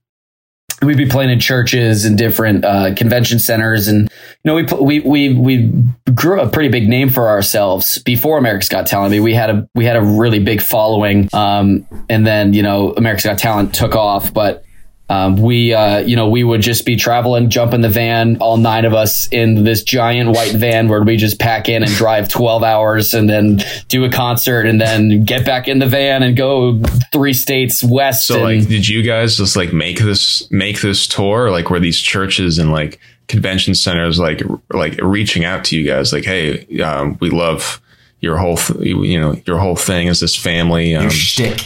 we'd be playing in churches and different uh, convention centers, and know, we we we we grew a pretty big name for ourselves before America's Got Talent. I mean, we had a we had a really big following, um, and then you know, America's Got Talent took off, but um, we, uh, you know, we would just be traveling, jump in the van, all nine of us in this giant white van where we just pack in and drive 12 hours and then do a concert and then get back in the van and go three states west. So and, like, did you guys just like make this, make this tour? Like were these churches and like convention centers, like, like reaching out to you guys? Like, Hey, um, we love, your whole, th- you know, your whole thing is this family, um,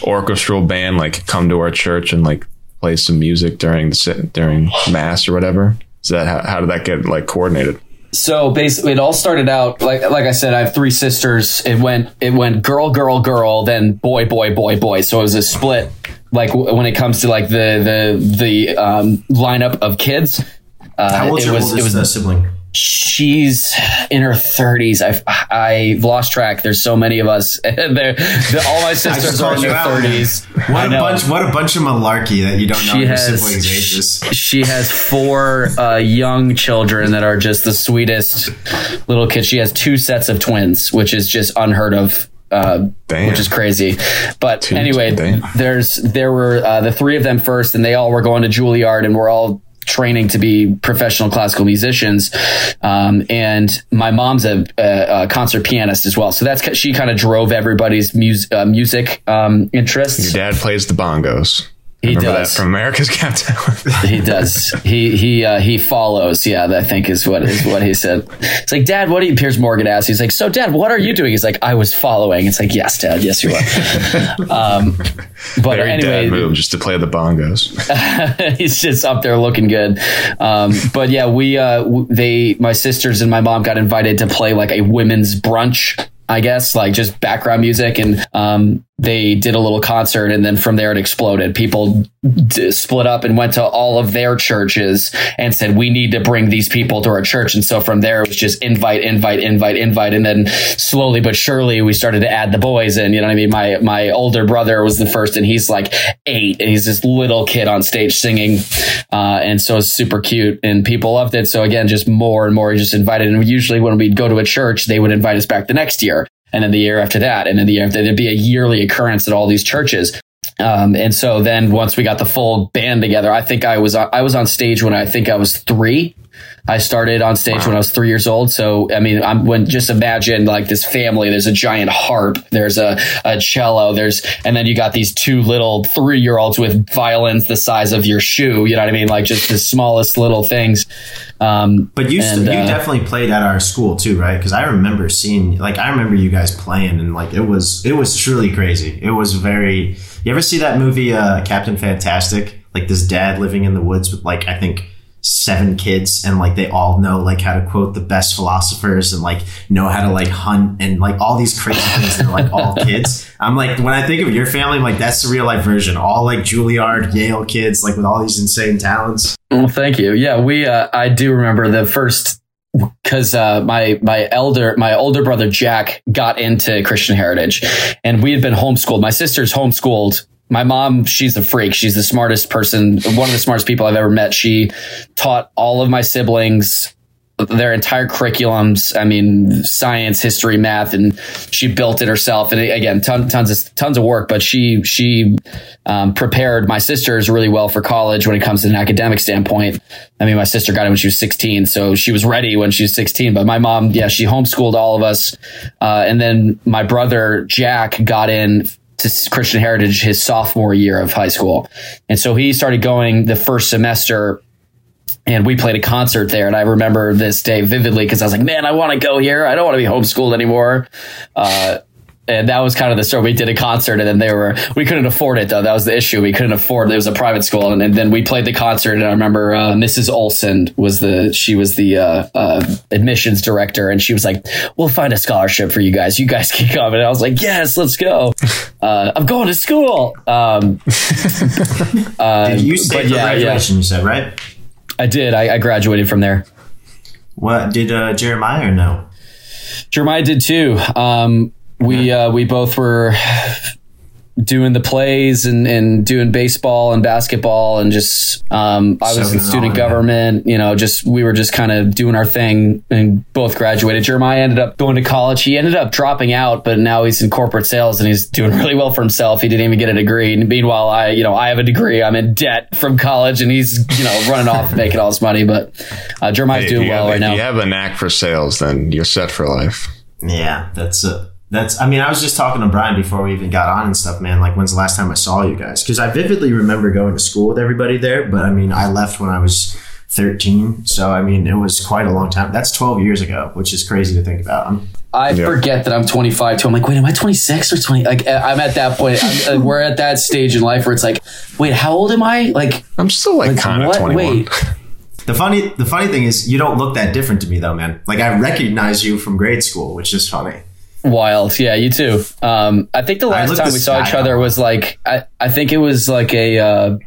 orchestral band, like come to our church and like play some music during the during mass or whatever? Is that how, how did that get like coordinated? So basically, it all started out like like I said. I have three sisters. It went it went girl girl girl, then boy boy boy boy. So it was a split. Like when it comes to like the the the um, lineup of kids. Uh, How old's it your was, oldest it was, uh, sibling? she's in her 30s. I've I've lost track. There's so many of us. They're, all my sisters are in their 30s. What a bunch! What a bunch of malarkey that you don't know She your has- siblings' ages. She has four uh, young children that are just the sweetest little kids. She has two sets of twins, which is just unheard of. Uh, which is crazy, but Two- anyway, damn. there's there were uh, the three of them first, and they all were going to Juilliard, and we're all training to be professional classical musicians. Um, and my mom's a, a, concert pianist as well, so that's she kind of drove everybody's mus- uh, music um, interests. Your dad plays the bongos. He does. from America's Got Talent. He does. He he uh, he follows. Yeah, I think is what is what he said. It's like, Dad, what are you? Piers Morgan asked. He's like, So, Dad, what are you doing? He's like, I was following. It's like, Yes, Dad. Yes, you are. um, but Very anyway, move just to play the bongos. he's just up there looking good. Um, but yeah, we uh, they my sisters and my mom got invited to play like a women's brunch. I guess like just background music, and um, they did a little concert, and then from there it exploded. People d- split up and went to all of their churches and said, "We need to bring these people to our church." And so from there it was just invite, invite, invite, invite, and then slowly but surely we started to add the boys in. You know what I mean? My my older brother was the first, and he's like eight, and he's this little kid on stage singing, uh, and so it's super cute, and people loved it. So again, just more and more just invited, and usually when we'd go to a church, they would invite us back the next year. And then the year after that, and then the year after, there'd be a yearly occurrence at all these churches. Um, and so then once we got the full band together, I think I was I was on stage when I think I was three. I started on stage when I was three years old. So I mean, I'm when just imagine like this family. There's a giant harp. There's a, a cello. There's and then you got these two little three year olds with violins the size of your shoe. You know what I mean? Like just the smallest little things. Um, But you and, you uh, definitely played at our school too, right? Because I remember seeing, like, I remember you guys playing, and like it was it was truly crazy. It was very. You ever see that movie, uh, Captain Fantastic? Like this dad living in the woods with like I think seven kids, and like they all know like how to quote the best philosophers and like know how to like hunt and like all these crazy things. And they're like all kids. I'm like when I think of your family, I'm like that's the real life version. All like Juilliard, Yale kids, like with all these insane talents. Well, thank you. Yeah, we. Uh, I do remember the first because uh, my my elder my older brother Jack got into Christian Heritage, and we had been homeschooled. My sister's homeschooled. My mom, she's a freak. She's the smartest person, one of the smartest people I've ever met. She taught all of my siblings their entire curriculums. I mean, science, history, math, and she built it herself. And again, ton, tons of tons of work. But she she um, prepared my sisters really well for college when it comes to an academic standpoint. I mean, my sister got it when she was 16, so she was ready when she was 16. But my mom, yeah, she homeschooled all of us. Uh, and then my brother Jack got in to Christian Heritage his sophomore year of high school, and so he started going the first semester and we played a concert there. And I remember this day vividly because I was like, man, I want to go here. I don't want to be homeschooled anymore. Uh, and that was kind of the story. We did a concert, and then they were we couldn't afford it though. That was the issue. We couldn't afford. It was a private school, and, and then we played the concert. And I remember uh, Mrs. Olson was the she was the uh, uh, admissions director, and she was like, "We'll find a scholarship for you guys. You guys can come." And I was like, "Yes, let's go." Uh, I'm going to school. Um, uh, Did you say but for yeah, yeah, graduation? You said right. I did. I, I graduated from there. What did uh, Jeremiah know? Jeremiah did too. Um, we uh, we both were doing the plays and, and doing baseball and basketball and just um, I was Soaking in it all student man. government. You know, just we were just kind of doing our thing and both graduated. Jeremiah ended up going to college. He ended up dropping out, but now he's in corporate sales and he's doing really well for himself. He didn't even get a degree. And meanwhile, I you know I have a degree. I'm in debt from college and he's you know running off making all this money. But uh, Jeremiah's If doing well have, right if now. you have a knack for sales, then you're set for life. Yeah, that's uh, that's. I mean, I was just talking to Brian before we even got on and stuff, man. Like, when's the last time I saw you guys? Because I vividly remember going to school with everybody there, but I mean, I left when I was thirteen, so I mean, it was quite a long time. That's twelve years ago, which is crazy to think about. I'm, I Yeah. forget that I'm 25 too. I'm like, wait, am I 26 or 20? Like, I'm at that point. I'm, uh, we're at that stage in life where it's like, wait, how old am I? Like, I'm still like, kind of 21. Wait, the funny, the funny thing is, you don't look that different to me, though, man. Like, I recognize you from grade school, which is funny. Wild. Yeah, you too. Um, I think the last time we saw each other up. was like, I, I think it was like a, uh,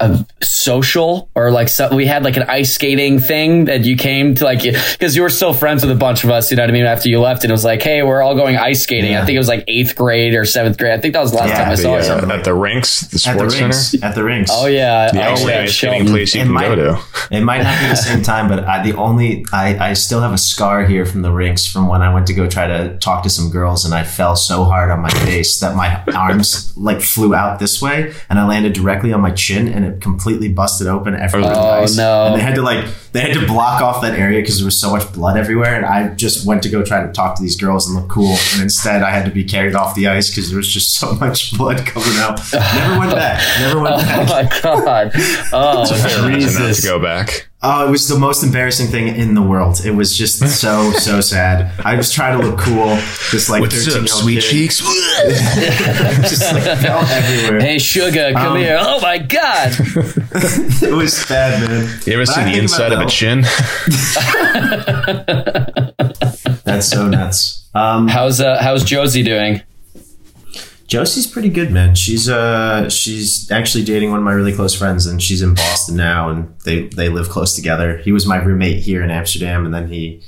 a social or like so, we had like an ice skating thing that you came to like because you were still friends with a bunch of us you know what I mean after you left and it was like hey we're all going ice skating Yeah. I think it was like eighth grade or seventh grade I think that was the last Yeah, time I saw The, you uh, at the rinks, the At the sports center. rinks, at the rinks. oh yeah The oh, only yeah, ice skating place you It can might- go to. It might not be the same time, but I, the only I, I still have a scar here from the rinks from when I went to go try to talk to some girls and I fell so hard on my face that my arms like flew out this way and I landed directly on my chin and it completely busted open. Oh, Ice. no. And they had to like they had to block off that area because there was so much blood everywhere and I just went to go try to talk to these girls and look cool and instead I had to be carried off the ice because there was just so much blood coming out. Never went back. Never went back. Oh my god! Oh Fair reason not Jesus! to go back. Oh, it was the most embarrassing thing in the world. It was just so so sad. I was trying to look cool, just like thirteen year old cheeks? just like fell everywhere. Hey, sugar, come Um, here! Oh my god! It was bad, man. You ever But see I the inside of a chin? That's so nuts. Um, How's uh, how's Josie doing? Josie's pretty good, man. She's uh she's actually dating one of my really close friends, and she's in Boston now, and they they live close together. He was my roommate here in Amsterdam, and then he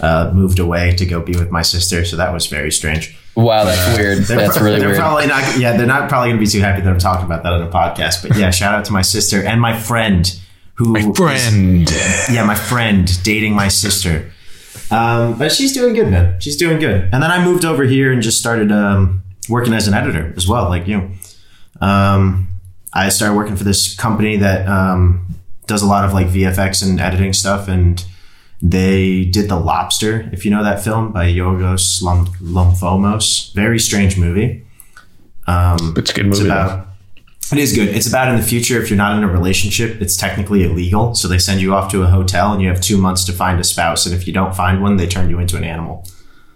uh, moved away to go be with my sister. So that was very strange. Wow, that's weird. They're That's really they're weird. probably not. Yeah, they're not probably going to be too happy that I'm talking about that on a podcast. But yeah, shout out to my sister and my friend who My friend. yeah, my friend dating my sister. Um, but she's doing good, man. She's doing good. And then I moved over here and just started um, working as an editor as well, like you. Um, I started working for this company that um, does a lot of like VFX and editing stuff, and they did The Lobster, if you know that film by Yorgos Lom- Lomphomos. Very strange movie. Um, It's a good it's movie. though. about it is good. It's about in the future if you're not in a relationship, it's technically illegal. So they send you off to a hotel and you have two months to find a spouse. And if you don't find one, they turn you into an animal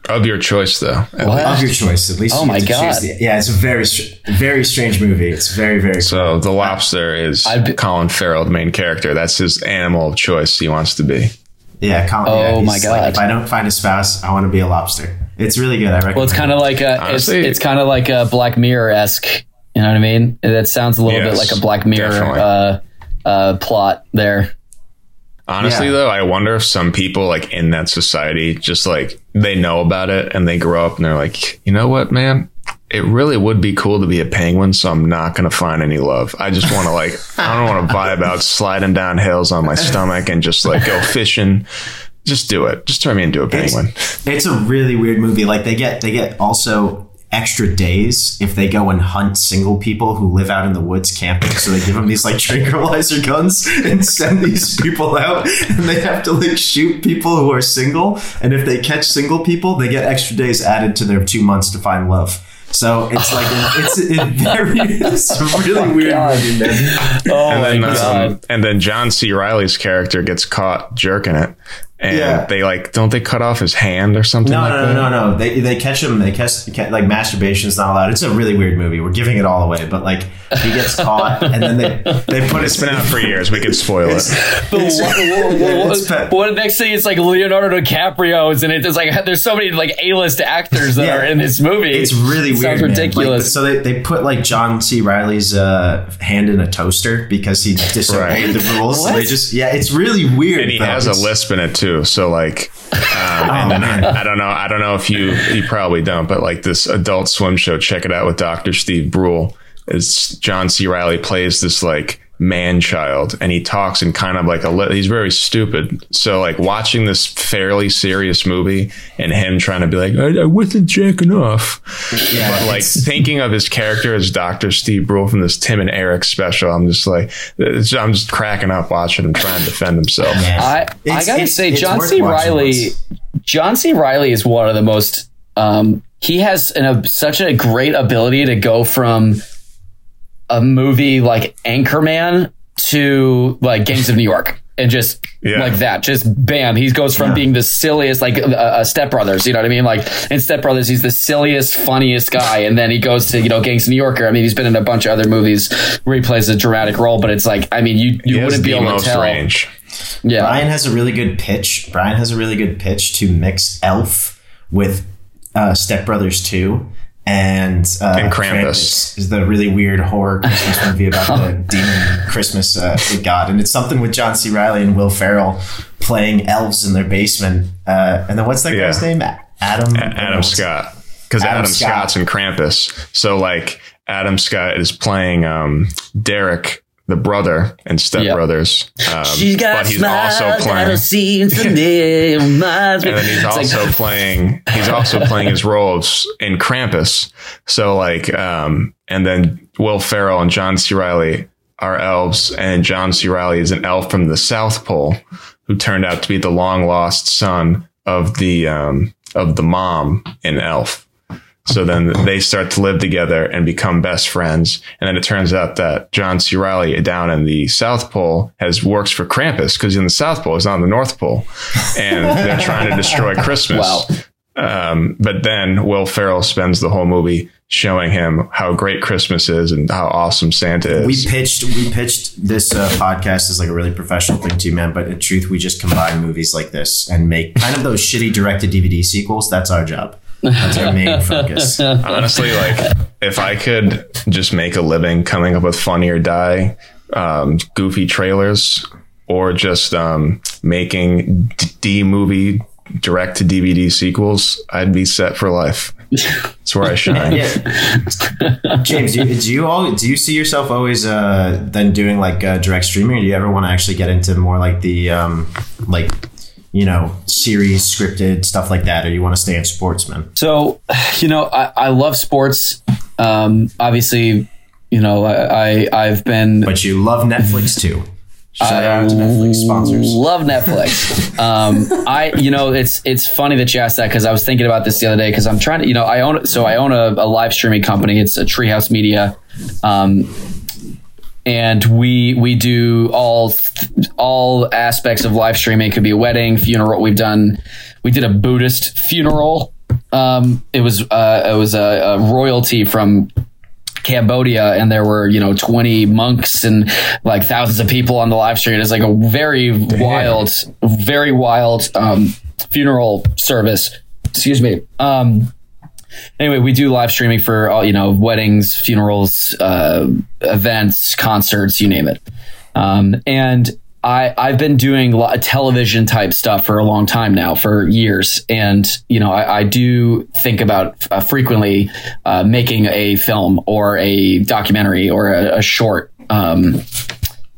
Of your choice, though. at What? of your choice. At least. Oh my get to choose God. the- yeah, it's a very, very strange movie. It's very, very. So the lobster is I'd be- Colin Farrell, the main character. That's his animal of choice. He wants to be. Yeah. Colin, Oh yeah, my he's like, God. if I don't find a spouse, I want to be a lobster. It's really good. I recommend. Well, it's kind of like a, it's, Honestly- it's kind of like a Black Mirror esque. You know what I mean? That sounds a little bit like a Black Mirror uh, uh, plot there. Honestly, Yeah. though, I wonder if some people like in that society just like they know about it and they grow up and they're like, you know what, man. It really would be cool to be a penguin, so I'm not going to find any love. I just want to like, I don't want to vibe out sliding down hills on my stomach and just like go fishing. Just do it. Just turn me into a penguin. It's a really weird movie. Like they get they get also extra days if they go and hunt single people who live out in the woods camping. So they give them these like tranquilizer guns and send these people out, and they have to like shoot people who are single. And if they catch single people, they get extra days added to their two months to find love. So it's like it's a very it's a really weird God. movie, man. Oh and my then, god! um, and then John C. Reilly's character gets caught jerking it, and Yeah. they like don't they cut off his hand or something No, like no, that? no, no, no. They they catch him. They catch like masturbation's not allowed. It's a really weird movie. We're giving it all away, but like he gets caught, and then they they put It's been out for years. We could spoil it. But It's- what, what, what- it's bad. what- next thing it's like Leonardo DiCaprio's and it's like there's so many like A-list actors that Yeah. are in this movie. It's really It weird. Sounds man. Like, ridiculous. so they, they put like John C. Reilly's uh, hand in a toaster because he disobeyed Right. the rules. So they just yeah, it's really weird. and he though. has a lisp in it too. So like, um, and then. I, I don't know. I don't know if you you probably don't, but like this Adult Swim show, check it out with Doctor Steve Brule. Is John C. Reilly plays this like man child, and he talks in kind of like a li- he's very stupid. So like watching this fairly serious movie and him trying to be like I, I wasn't jacking off, Yeah, but like thinking of his character as Doctor Steve Brule from this Tim and Eric special, I'm just like it's, I'm just cracking up watching him trying to defend himself. man. I, I gotta it's- say, John C. Reilly, once. John C. Reilly is one of the most. Um, he has an, a, such a great ability to go from a movie like Anchorman to like Gangs of New York. And just Yeah. like that, just bam, he goes from Yeah. being the silliest, like uh, uh, Step Brothers, you know what I mean? Like in Step Brothers, he's the silliest, funniest guy, and then he goes to you know Gangs of New Yorker. I mean, he's been in a bunch of other movies where he plays a dramatic role, but it's like, I mean, you you has wouldn't be the able to most tell. range. Yeah, Brian has a really good pitch. Brian has a really good pitch to mix Elf with uh, Step Brothers 2 and, uh, And Krampus. is the really weird horror Christmas movie about the demon Christmas uh, god. And it's something with John C. Reilly and Will Ferrell playing elves in their basement. Uh, and then what's that Yeah. guy's name? Adam? Adam Scott. Because Adam Adam, Scott. Scott's in Krampus. So like Adam Scott is playing um, Derek, the brother in Step Yeah. Brothers. Um, but he's also playing seen today. and then he's also playing he's also playing his roles in Krampus. So like um and then Will Ferrell and John C. Reilly are elves and John C. Reilly is an elf from the South Pole who turned out to be the long lost son of the um of the mom in Elf. So then they start to live together and become best friends. And then it turns out that John C. Reilly down in the South Pole has works for Krampus because in the South Pole, he's not the North Pole. And they're trying to destroy Christmas. Wow. Um, but then Will Ferrell spends the whole movie showing him how great Christmas is and how awesome Santa is. We pitched we pitched this uh, podcast as like a really professional thing to you, man. But in truth, we just combine movies like this and make kind of those shitty direct to DVD sequels. That's our job. That's our main focus. Honestly, like if I could just make a living coming up with funny or die, um, goofy trailers, or just um, making D movie direct to DVD sequels, I'd be set for life. That's where I shine. Yeah. James, do you, do you all do you see yourself always uh, then doing like uh, direct streaming, or do you ever want to actually get into more like the um, like you know series scripted stuff like that, or you want to stay in sports, man? So, you know, I, I love sports. Um, obviously, you know, I, I I've been But you love Netflix too. Shout out to Netflix sponsors. Love Netflix. um, I, you know, it's it's funny that you asked that because I was thinking about this the other day because I'm trying to, you know, I own so I own a, a live streaming company. It's a Treehouse Media, um, and we we do all all aspects of live streaming. It could be a wedding, funeral. We've done we did a Buddhist funeral. Um, it was uh, it was a, a royalty from Cambodia and there were, you know, 20 monks and like thousands of people on the live stream. It's like a very wild, very wild um, funeral service. Excuse me. Um, anyway, we do live streaming for all, you know, weddings, funerals, uh, events, concerts, you name it. Um, and I, I've been doing television type stuff for a long time now, for years, and you know I, I do think about uh, frequently uh, making a film or a documentary or a, a short. Um,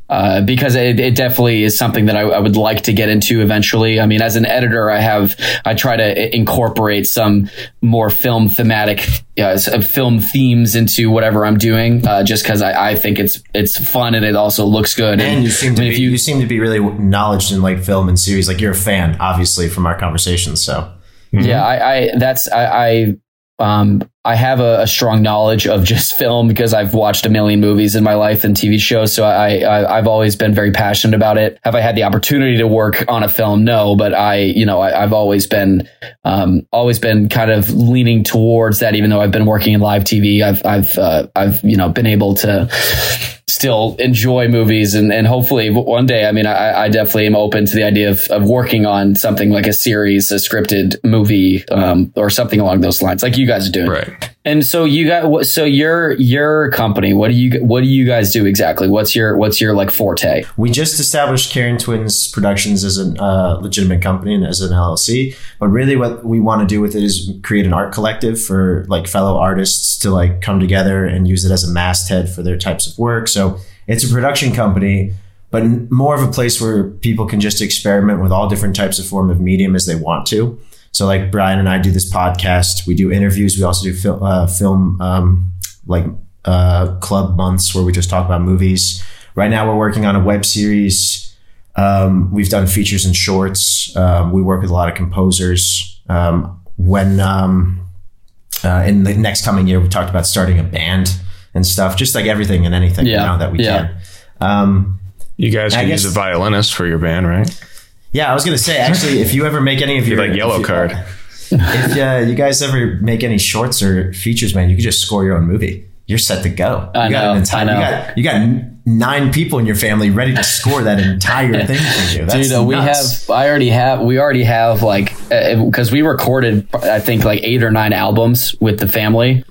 uh, because it, it definitely is something that I, I would like to get into eventually. I mean, as an editor, I have I try to incorporate some more film thematic, uh, film themes into whatever I'm doing, uh, just because I, I think it's it's fun and it also looks good. And you seem to I mean, be, if you, you- seem to be really knowledgeable in like film and series. Like you're a fan, obviously, from our conversations. So Yeah, I, I that's I, I um I have a, a, strong knowledge of just film because I've watched a million movies in my life and TV shows. So I, I have always been very passionate about it. Have I had the opportunity to work on a film? No, but I you know I, have always been um, always been kind of leaning towards that. Even though I've been working in live TV, I've I've uh, I've you know been able to still enjoy movies and, and hopefully one day, I mean, I, I definitely am open to the idea of, of working on something like a series, a scripted movie, um, or something along those lines, like you guys are doing. Right. And so you got, so your, your company, what do you, what do you guys do exactly? What's your, what's your like forte? We just established Karen Twins Productions as a uh, legitimate company and as an LLC. But really what we want to do with it is create an art collective for like fellow artists to like come together and use it as a masthead for their types of work. So so it's a production company, but more of a place where people can just experiment with all different types of form of medium as they want to. So like Brian and I do this podcast. We do interviews. We also do fil- uh, film um, like uh, club months where we just talk about movies. Right now, we're working on a web series. Um, we've done features and shorts. Um, we work with a lot of composers. Um, when um, uh, in the next coming year, we talked about starting a band and stuff, just like everything and anything yeah. you know, that we yeah. can. Um, you guys can use a violinist for your band, right? Yeah, I was gonna say actually, if you ever make any of your like yellow you, card, if uh, you guys ever make any shorts or features, man, you can just score your own movie. You're set to go. I you know. Entire, I know. You got, you got nine people in your family ready to score that entire thing for you. That's Dude, we have. I already have. We already have like because uh, we recorded I think like eight or nine albums with the family,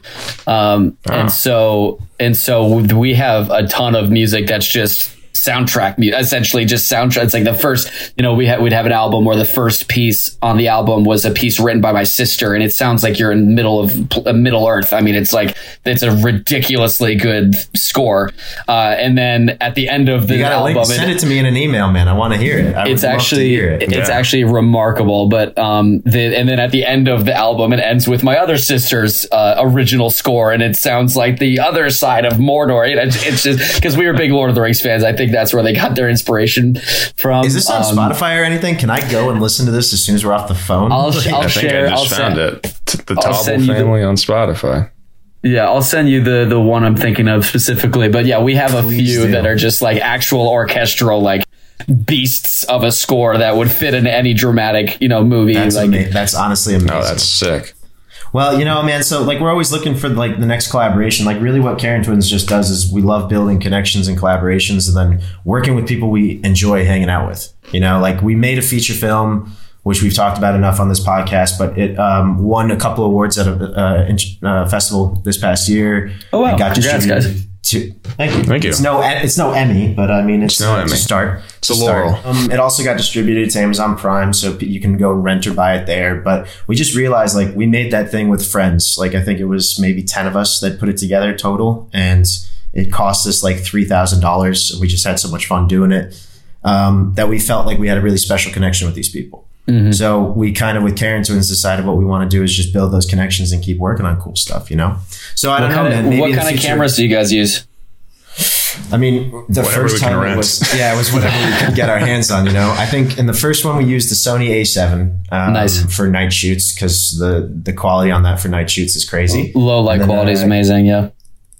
um, oh. and so and so we have a ton of music that's just soundtrack music, essentially just soundtrack it's like the first you know we had we'd have an album where the first piece on the album was a piece written by my sister and it sounds like you're in middle of uh, middle earth. I mean it's like it's a ridiculously good score. Uh, and then at the end of the album link, send it, it, to me in an email man. I want to hear it. I it's actually it. it's yeah. actually remarkable but um the, and then at the end of the album it ends with my other sister's uh, original score and it sounds like the other side of mordor. It's, it's just because we were big lord of the rings fans i think think that's where they got their inspiration from. Is this on um, Spotify or anything? Can I go and listen to this as soon as we're off the phone? I'll, I'll I share. I just I'll found send, it. The Tobble Family the, on Spotify. Yeah, I'll send you the the one I'm thinking of specifically. But yeah, we have a Please few do. that are just like actual orchestral like beasts of a score that would fit in any dramatic you know movie. That's like ama- that's honestly amazing. Oh, that's sick. Well, you know, man. So like, we're always looking for like the next collaboration. Like, really, what Karen Twins just does is we love building connections and collaborations, and then working with people we enjoy hanging out with. You know, like we made a feature film, which we've talked about enough on this podcast, but it um, won a couple awards at a uh, uh, festival this past year. Oh wow! Got Congrats, guys to thank you. Thank you. It's no it's no Emmy, but I mean it's, it's no Emmy. start. It's, a laurel. Um, it also got distributed to Amazon Prime, so you can go rent or buy it there. But we just realized like we made that thing with friends. Like I think it was maybe ten of us that put it together total, and it cost us like three thousand dollars. And we just had so much fun doing it um, that we felt like we had a really special connection with these people. Mm-hmm. So we kind of with Carrion Twins decided what we want to do is just build those connections and keep working on cool stuff, you know. So I don't what know, kind man. what kind of cameras do you guys use? I mean, the whatever first time it was, yeah, it was whatever we could get our hands on. You know, I think in the first one we used the Sony A7 um, nice. for night shoots because the the quality on that for night shoots is crazy. Low light then, quality uh, is amazing. Yeah.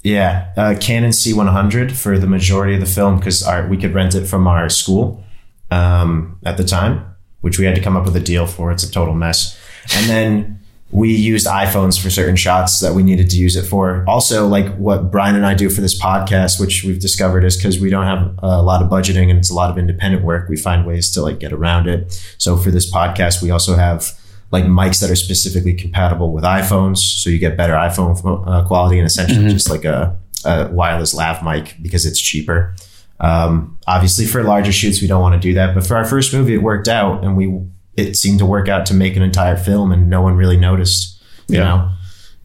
Yeah, uh, Canon C100 for the majority of the film because we could rent it from our school um, at the time which we had to come up with a deal for. It's a total mess. And then we used iPhones for certain shots that we needed to use it for. Also, like what Brian and I do for this podcast, which we've discovered is because we don't have a lot of budgeting and it's a lot of independent work, we find ways to like get around it. So for this podcast, we also have like mics that are specifically compatible with iPhones. So you get better iPhone uh, quality and essentially mm-hmm. just like a, a wireless lav mic because it's cheaper. Um, obviously, for larger shoots, we don't want to do that. But for our first movie, it worked out, and we it seemed to work out to make an entire film, and no one really noticed. You yeah. know,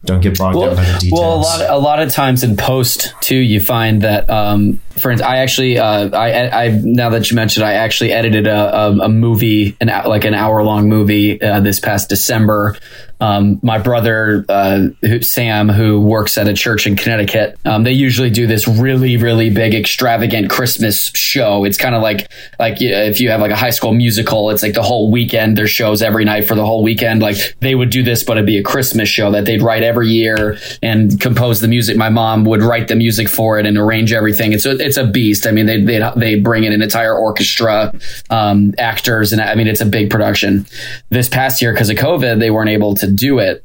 don't get bogged well, down by the details. Well, a lot of, a lot of times in post too, you find that um, for instance, I actually, uh, I, I, now that you mentioned, I actually edited a, a, a movie, an like an hour long movie uh, this past December. Um, my brother uh, who, Sam, who works at a church in Connecticut, um, they usually do this really, really big, extravagant Christmas show. It's kind of like like if you have like a high school musical, it's like the whole weekend. There's shows every night for the whole weekend. Like they would do this, but it'd be a Christmas show that they'd write every year and compose the music. My mom would write the music for it and arrange everything. It's a, it's a beast. I mean, they they they bring in an entire orchestra, um, actors, and I mean, it's a big production. This past year, because of COVID, they weren't able to do it.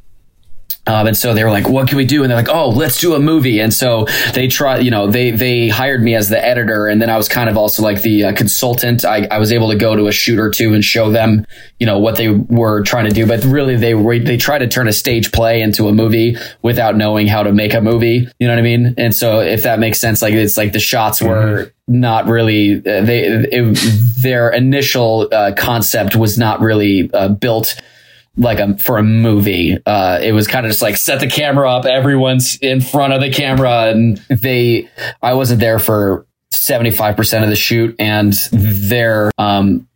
Um, and so they were like, "What can we do?" And they're like, "Oh, let's do a movie." And so they try, you know, they they hired me as the editor, and then I was kind of also like the uh, consultant. I, I was able to go to a shoot or two and show them, you know, what they were trying to do. But really, they were they try to turn a stage play into a movie without knowing how to make a movie. You know what I mean? And so if that makes sense, like it's like the shots were. Mm-hmm not really uh, they it, their initial uh, concept was not really uh, built like a for a movie. Uh, it was kind of just like set the camera up, everyone's in front of the camera, and they. I wasn't there for seventy five percent of the shoot, and their um,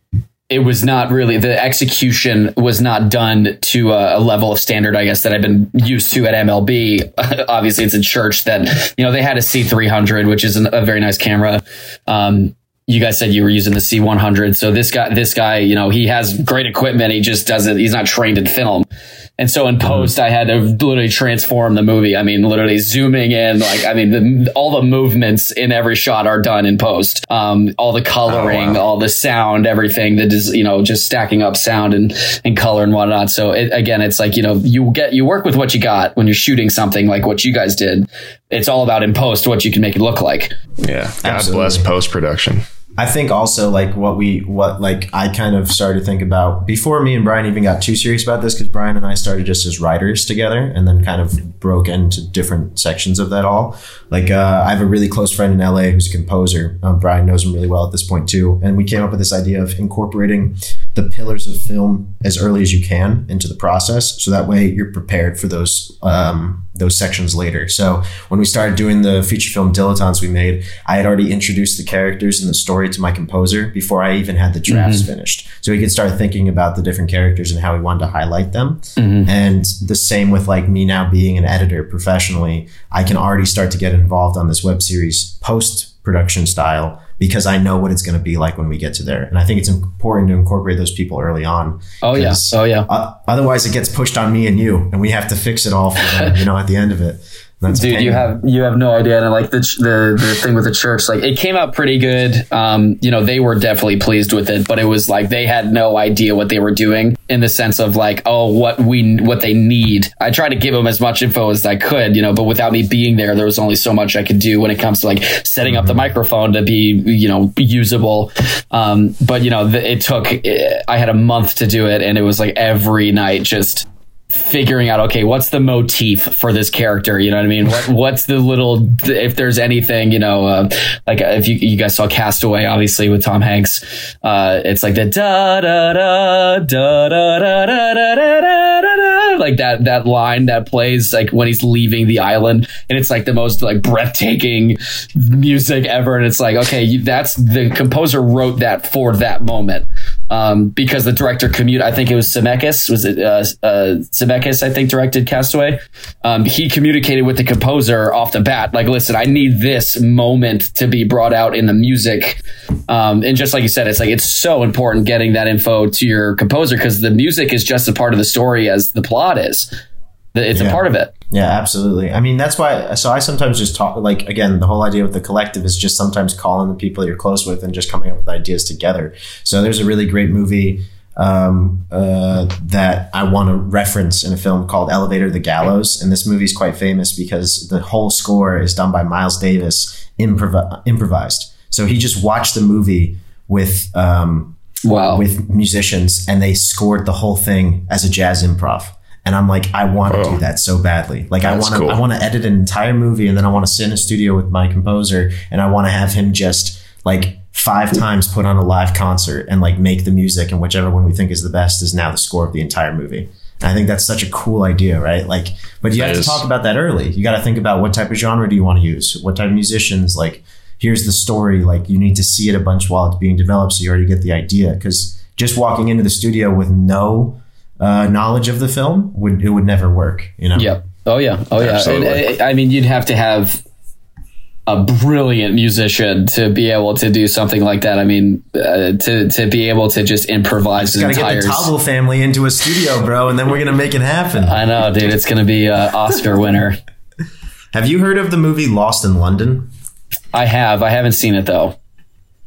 it was not really the execution was not done to a, a, level of standard, I guess, that I've been used to at MLB. Obviously, it's a church that you know they had a C300, which is an, a very nice camera. Um, you guys said you were using the C100. So this guy, this guy, you know, he has great equipment. He just doesn't, he's not trained in film. And so in post, I had to literally transform the movie. I mean, literally zooming in, like, I mean, the, all the movements in every shot are done in post. Um, all the coloring, oh, wow. all the sound, everything that is, you know, just stacking up sound and, and color and whatnot. So it, again, it's like, you know, you get, you work with what you got when you're shooting something like what you guys did. It's all about in post what you can make it look like. Yeah. God Absolutely. bless post production. I think also like what we what like I kind of started to think about before me and Brian even got too serious about this because Brian and I started just as writers together and then kind of broke into different sections of that all. Like uh, I have a really close friend in LA who's a composer. Um, Brian knows him really well at this point too, and we came up with this idea of incorporating the pillars of film as early as you can into the process, so that way you're prepared for those um, those sections later. So when we started doing the feature film dilettantes we made, I had already introduced the characters and the story to my composer before I even had the drafts mm-hmm. finished. So he could start thinking about the different characters and how he wanted to highlight them. Mm-hmm. And the same with like me now being an editor professionally, I can already start to get involved on this web series post production style because I know what it's going to be like when we get to there. And I think it's important to incorporate those people early on. Oh yeah. Oh yeah. Uh, otherwise, it gets pushed on me and you, and we have to fix it all for them. you know, at the end of it. That's Dude, you have you have no idea. And like the, the the thing with the church, like it came out pretty good. Um, you know, they were definitely pleased with it, but it was like they had no idea what they were doing in the sense of like, oh, what we what they need. I tried to give them as much info as I could, you know, but without me being there, there was only so much I could do when it comes to like setting up the mm-hmm. microphone to be you know usable. Um, but you know, it took. I had a month to do it, and it was like every night just figuring out okay what's the motif for this character you know what i mean what what's the little if there's anything you know uh, like if you, you guys saw castaway obviously with tom hanks uh, it's like the da da da da da da da da da da like that that line that plays like when he's leaving the island and it's like the most like breathtaking music ever and it's like okay that's the composer wrote that for that moment um, because the director commute I think it was Zemeckis was it uh, uh, Zemeckis, I think, directed Castaway. Um, he communicated with the composer off the bat, like, listen, I need this moment to be brought out in the music. Um, and just like you said, it's like, it's so important getting that info to your composer because the music is just a part of the story as the plot is. It's yeah. a part of it. Yeah, absolutely. I mean, that's why. So I sometimes just talk, like, again, the whole idea with the collective is just sometimes calling the people you're close with and just coming up with ideas together. So there's a really great movie um, uh, that I want to reference in a film called Elevator the Gallows. And this movie is quite famous because the whole score is done by Miles Davis, improv- improvised. So he just watched the movie with um, wow. with musicians, and they scored the whole thing as a jazz improv. And I'm like, I want to oh, do that so badly. Like, I want to, cool. I want to edit an entire movie, and then I want to sit in a studio with my composer, and I want to have him just like five times put on a live concert and like make the music and whichever one we think is the best is now the score of the entire movie. And I think that's such a cool idea, right? Like, but you that have is. to talk about that early. You got to think about what type of genre do you want to use? What type of musicians? Like, here's the story. Like you need to see it a bunch while it's being developed, so you already get the idea. Because just walking into the studio with no uh, knowledge of the film would it would never work. You know. Yep. Oh yeah. Oh yeah. And, uh, I mean, you'd have to have a brilliant musician to be able to do something like that. I mean, uh, to to be able to just improvise Gotta entire. get the Tobble family into a studio, bro, and then we're gonna make it happen. I know, dude. It's gonna be an Oscar winner. Have you heard of the movie Lost in London? I have. I haven't seen it though.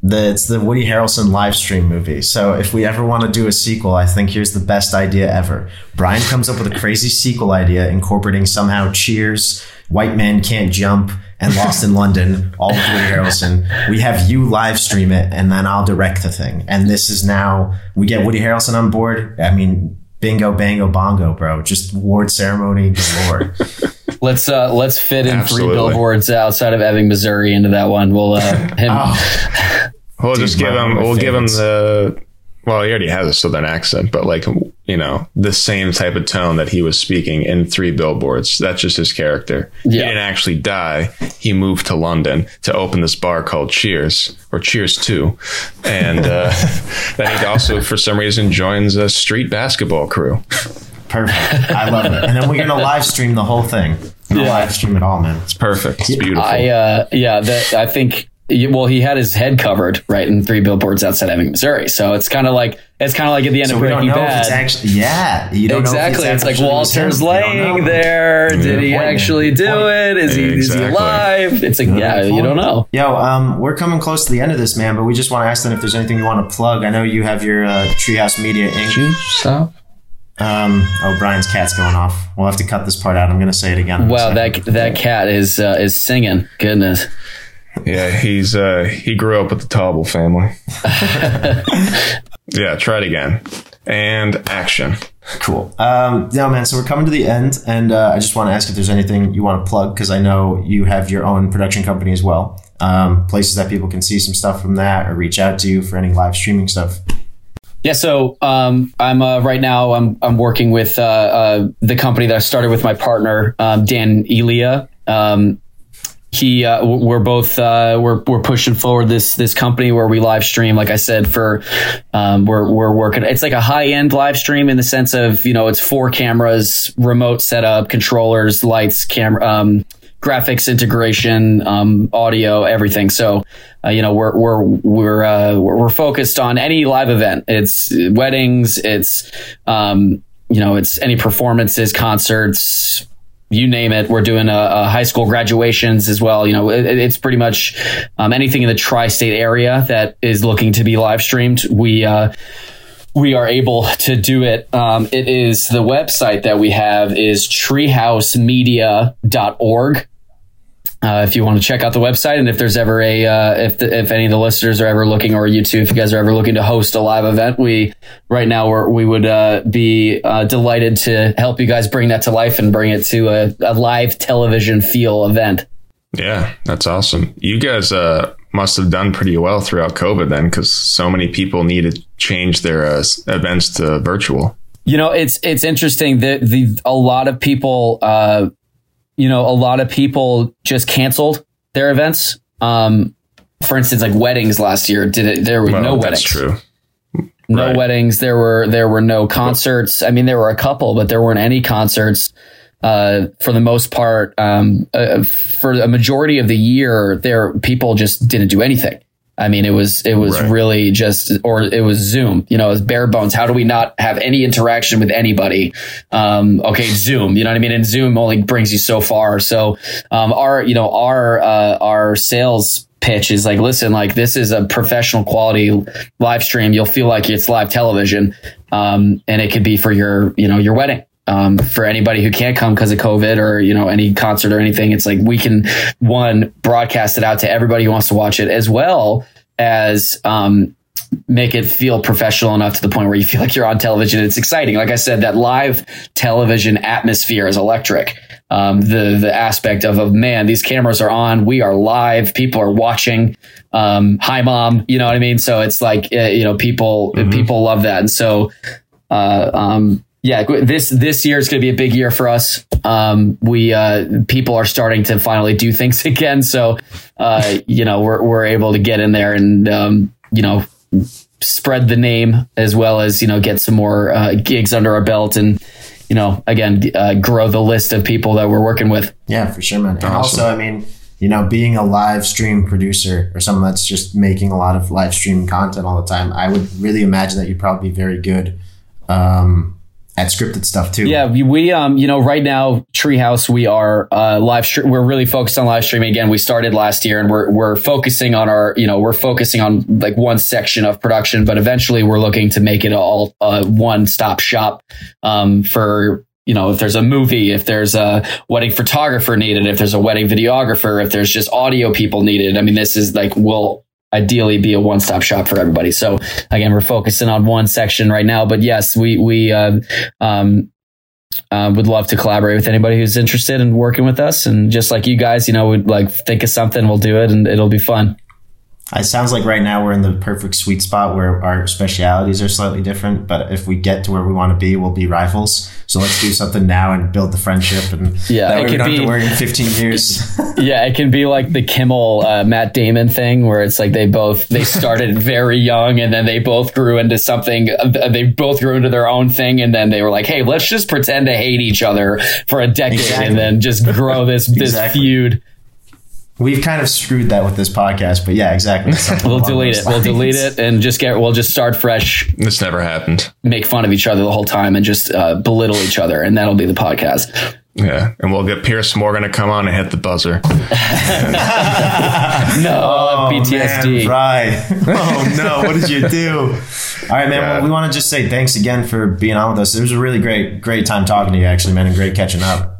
The, it's the Woody Harrelson live stream movie. So if we ever want to do a sequel, I think here's the best idea ever. Brian comes up with a crazy sequel idea incorporating somehow Cheers, White Man Can't Jump, and Lost in London, all with Woody Harrelson. We have you live stream it, and then I'll direct the thing. And this is now we get Woody Harrelson on board. I mean, bingo, bango, bongo, bro. Just award ceremony galore. Let's uh let's fit in Absolutely. three billboards outside of Ebbing, Missouri into that one. We'll uh him Oh, We'll Dude, just give him. We'll give him the. Well, he already has a southern accent, but like you know, the same type of tone that he was speaking in Three Billboards. That's just his character. Yeah. He didn't actually die. He moved to London to open this bar called Cheers or Cheers Two, and uh, then he also, for some reason, joins a street basketball crew. perfect. I love it. And then we're gonna live stream the whole thing. We'll Yeah. live stream it all, man. It's perfect. It's beautiful. I uh yeah, that I think well, he had his head covered right in three billboards outside Ebbing, Missouri. So it's kind of like it's kind of like at the end So of we don't Breaking Bad. it's actually yeah. You don't exactly. know if It's, like actually was Walter's him. You don't laying know. there. Did he point, actually do point. it? Is he is he alive? It's like yeah, you don't know. Yo, um, we're coming close to the end of this, man. But we just want to ask them if there's anything you want to plug. I know you have your uh, Treehouse Media Inc. Stop. Um, oh, Brian's cat's going off. We'll have to cut this part out. I'm going to say it again. Wow, that that cat is uh, is singing. Goodness. Yeah, he's uh he grew up with the Tauble family. yeah, try it again. And action. Cool. Um, no, man. So we're coming to the end, and uh, I just want to ask if there's anything you want to plug because I know you have your own production company as well. Um, places that people can see some stuff from that or reach out to you for any live streaming stuff. Yeah, so um, I'm uh, right now. I'm I'm working with uh, uh, the company that I started with my partner um, Dan Elia. Um, he uh, we're both uh, we're we're pushing forward this this company where we live stream. Like I said, for um, we're we're working. It's like a high end live stream in the sense of you know it's four cameras, remote setup, controllers, lights, camera. Um, graphics integration, um, audio, everything. So, uh, you know, we're we're we're uh, we're focused on any live event. It's weddings. It's um, you know, it's any performances, concerts. You name it. We're doing a, a high school graduations as well. You know, it, it's pretty much um, anything in the tri-state area that is looking to be live streamed. We uh, we are able to do it. Um, it is the website that we have is treehousemedia.org. Uh, if you want to check out the website, and if there's ever a, uh, if the, if any of the listeners are ever looking, or you two, if you guys are ever looking to host a live event, we right now we're, we would uh, be uh, delighted to help you guys bring that to life and bring it to a, a live television feel event. Yeah, that's awesome. You guys uh, must have done pretty well throughout COVID then, because so many people need to change their uh, events to virtual. You know, it's it's interesting that the a lot of people, uh, you know, a lot of people just canceled their events. Um, for instance, like weddings last year, did it? There were Well, no weddings. that's true. No Right. weddings. There were there were no concerts. I mean, there were a couple, but there weren't any concerts. Uh, for the most part, um, uh, for a majority of the year, there people just didn't do anything. I mean, it was it was Right. really just, or it was Zoom. You know, it was bare bones. How do we not have any interaction with anybody? Um, okay, Zoom. You know what I mean? And Zoom only brings you so far. So, um, our you know our uh, our sales pitch is like, listen, like this is a professional quality live stream. You'll feel like it's live television, um, and it could be for your you know your wedding. Um, for anybody who can't come because of COVID or you know any concert or anything, it's like we can one broadcast it out to everybody who wants to watch it, as well as um, make it feel professional enough to the point where you feel like you're on television. It's exciting. Like I said, that live television atmosphere is electric. Um, the the aspect of, of man, these cameras are on, we are live, people are watching. Um, hi, mom. You know what I mean? So it's like uh, you know, people people love that, and so uh, um, yeah, this this year is going to be a big year for us. Um, we uh, people are starting to finally do things again, so uh, you know we're we're able to get in there and um, you know spread the name as well as you know get some more uh, gigs under our belt and you know again uh, grow the list of people that we're working with. Yeah, for sure, man. And also, I mean, you know, being a live stream producer or someone that's just making a lot of live stream content all the time, I would really imagine that you'd probably be very good um, at scripted stuff too. Yeah, we, we um you know right now Treehouse we are uh live stream we're really focused on live streaming again. We started last year and we're we're focusing on our you know we're focusing on like one section of production, but eventually we're looking to make it all uh, one stop shop um for you know, if there's a movie, if there's a wedding photographer needed, if there's a wedding videographer, if there's just audio people needed. I mean, this is like, will ideally be a one stop shop for everybody. So again, we're focusing on one section right now, but yes, we, we, uh, um, uh, would love to collaborate with anybody who's interested in working with us. And just like you guys, you know, we'd like think of something, we'll do it and it'll be fun. It sounds like right now we're in the perfect sweet spot where our specialities are slightly different. But if we get to where we want to be, we'll be rivals. So let's do something now and build the friendship. And Yeah, that it way we could don't have be- to worry in 15 years. yeah, it can be like the Kimmel uh, Matt Damon thing where it's like they both they started very young and then they both grew into something uh, they both grew into their own thing and then they were like, "Hey, let's just pretend to hate each other for a decade Exactly. and then just grow this this Exactly. feud." We've kind of screwed that with this podcast, but yeah, exactly. We'll delete it. We'll delete it and just get we'll just start fresh, This never happened. make fun of each other the whole time and just uh, belittle each other and that'll be the podcast. Yeah, and we'll get Piers Morgan to come on and hit the buzzer. No, Oh, PTSD. Man, right. Oh no, what did you do? All right, man. Well, we want to just say thanks again for being on with us. It was a really great, great time talking to you, actually, man, and great catching up.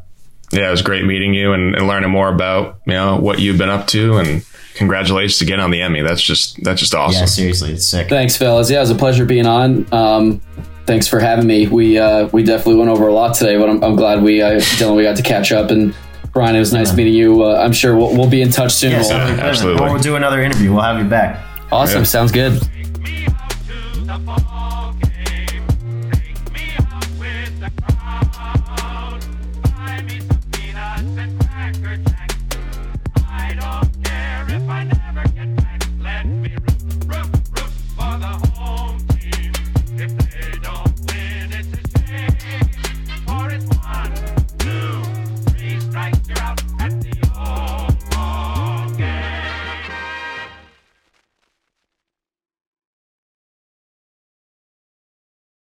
Yeah, it was great meeting you and, and learning more about you know what you've been up to. And congratulations again on the Emmy. That's just that's just awesome. Yeah, seriously, it's sick. Thanks, fellas. Yeah, it was a pleasure being on. Um, thanks for having me. We uh, we definitely went over a lot today, but I'm, I'm glad we uh, Dylan we got to catch up. And Brian, it was nice meeting you. Uh, I'm sure we'll, we'll be in touch soon. Yeah, We'll- so absolutely. We'll do another interview. We'll have you back. awesome. Yeah. Sounds good.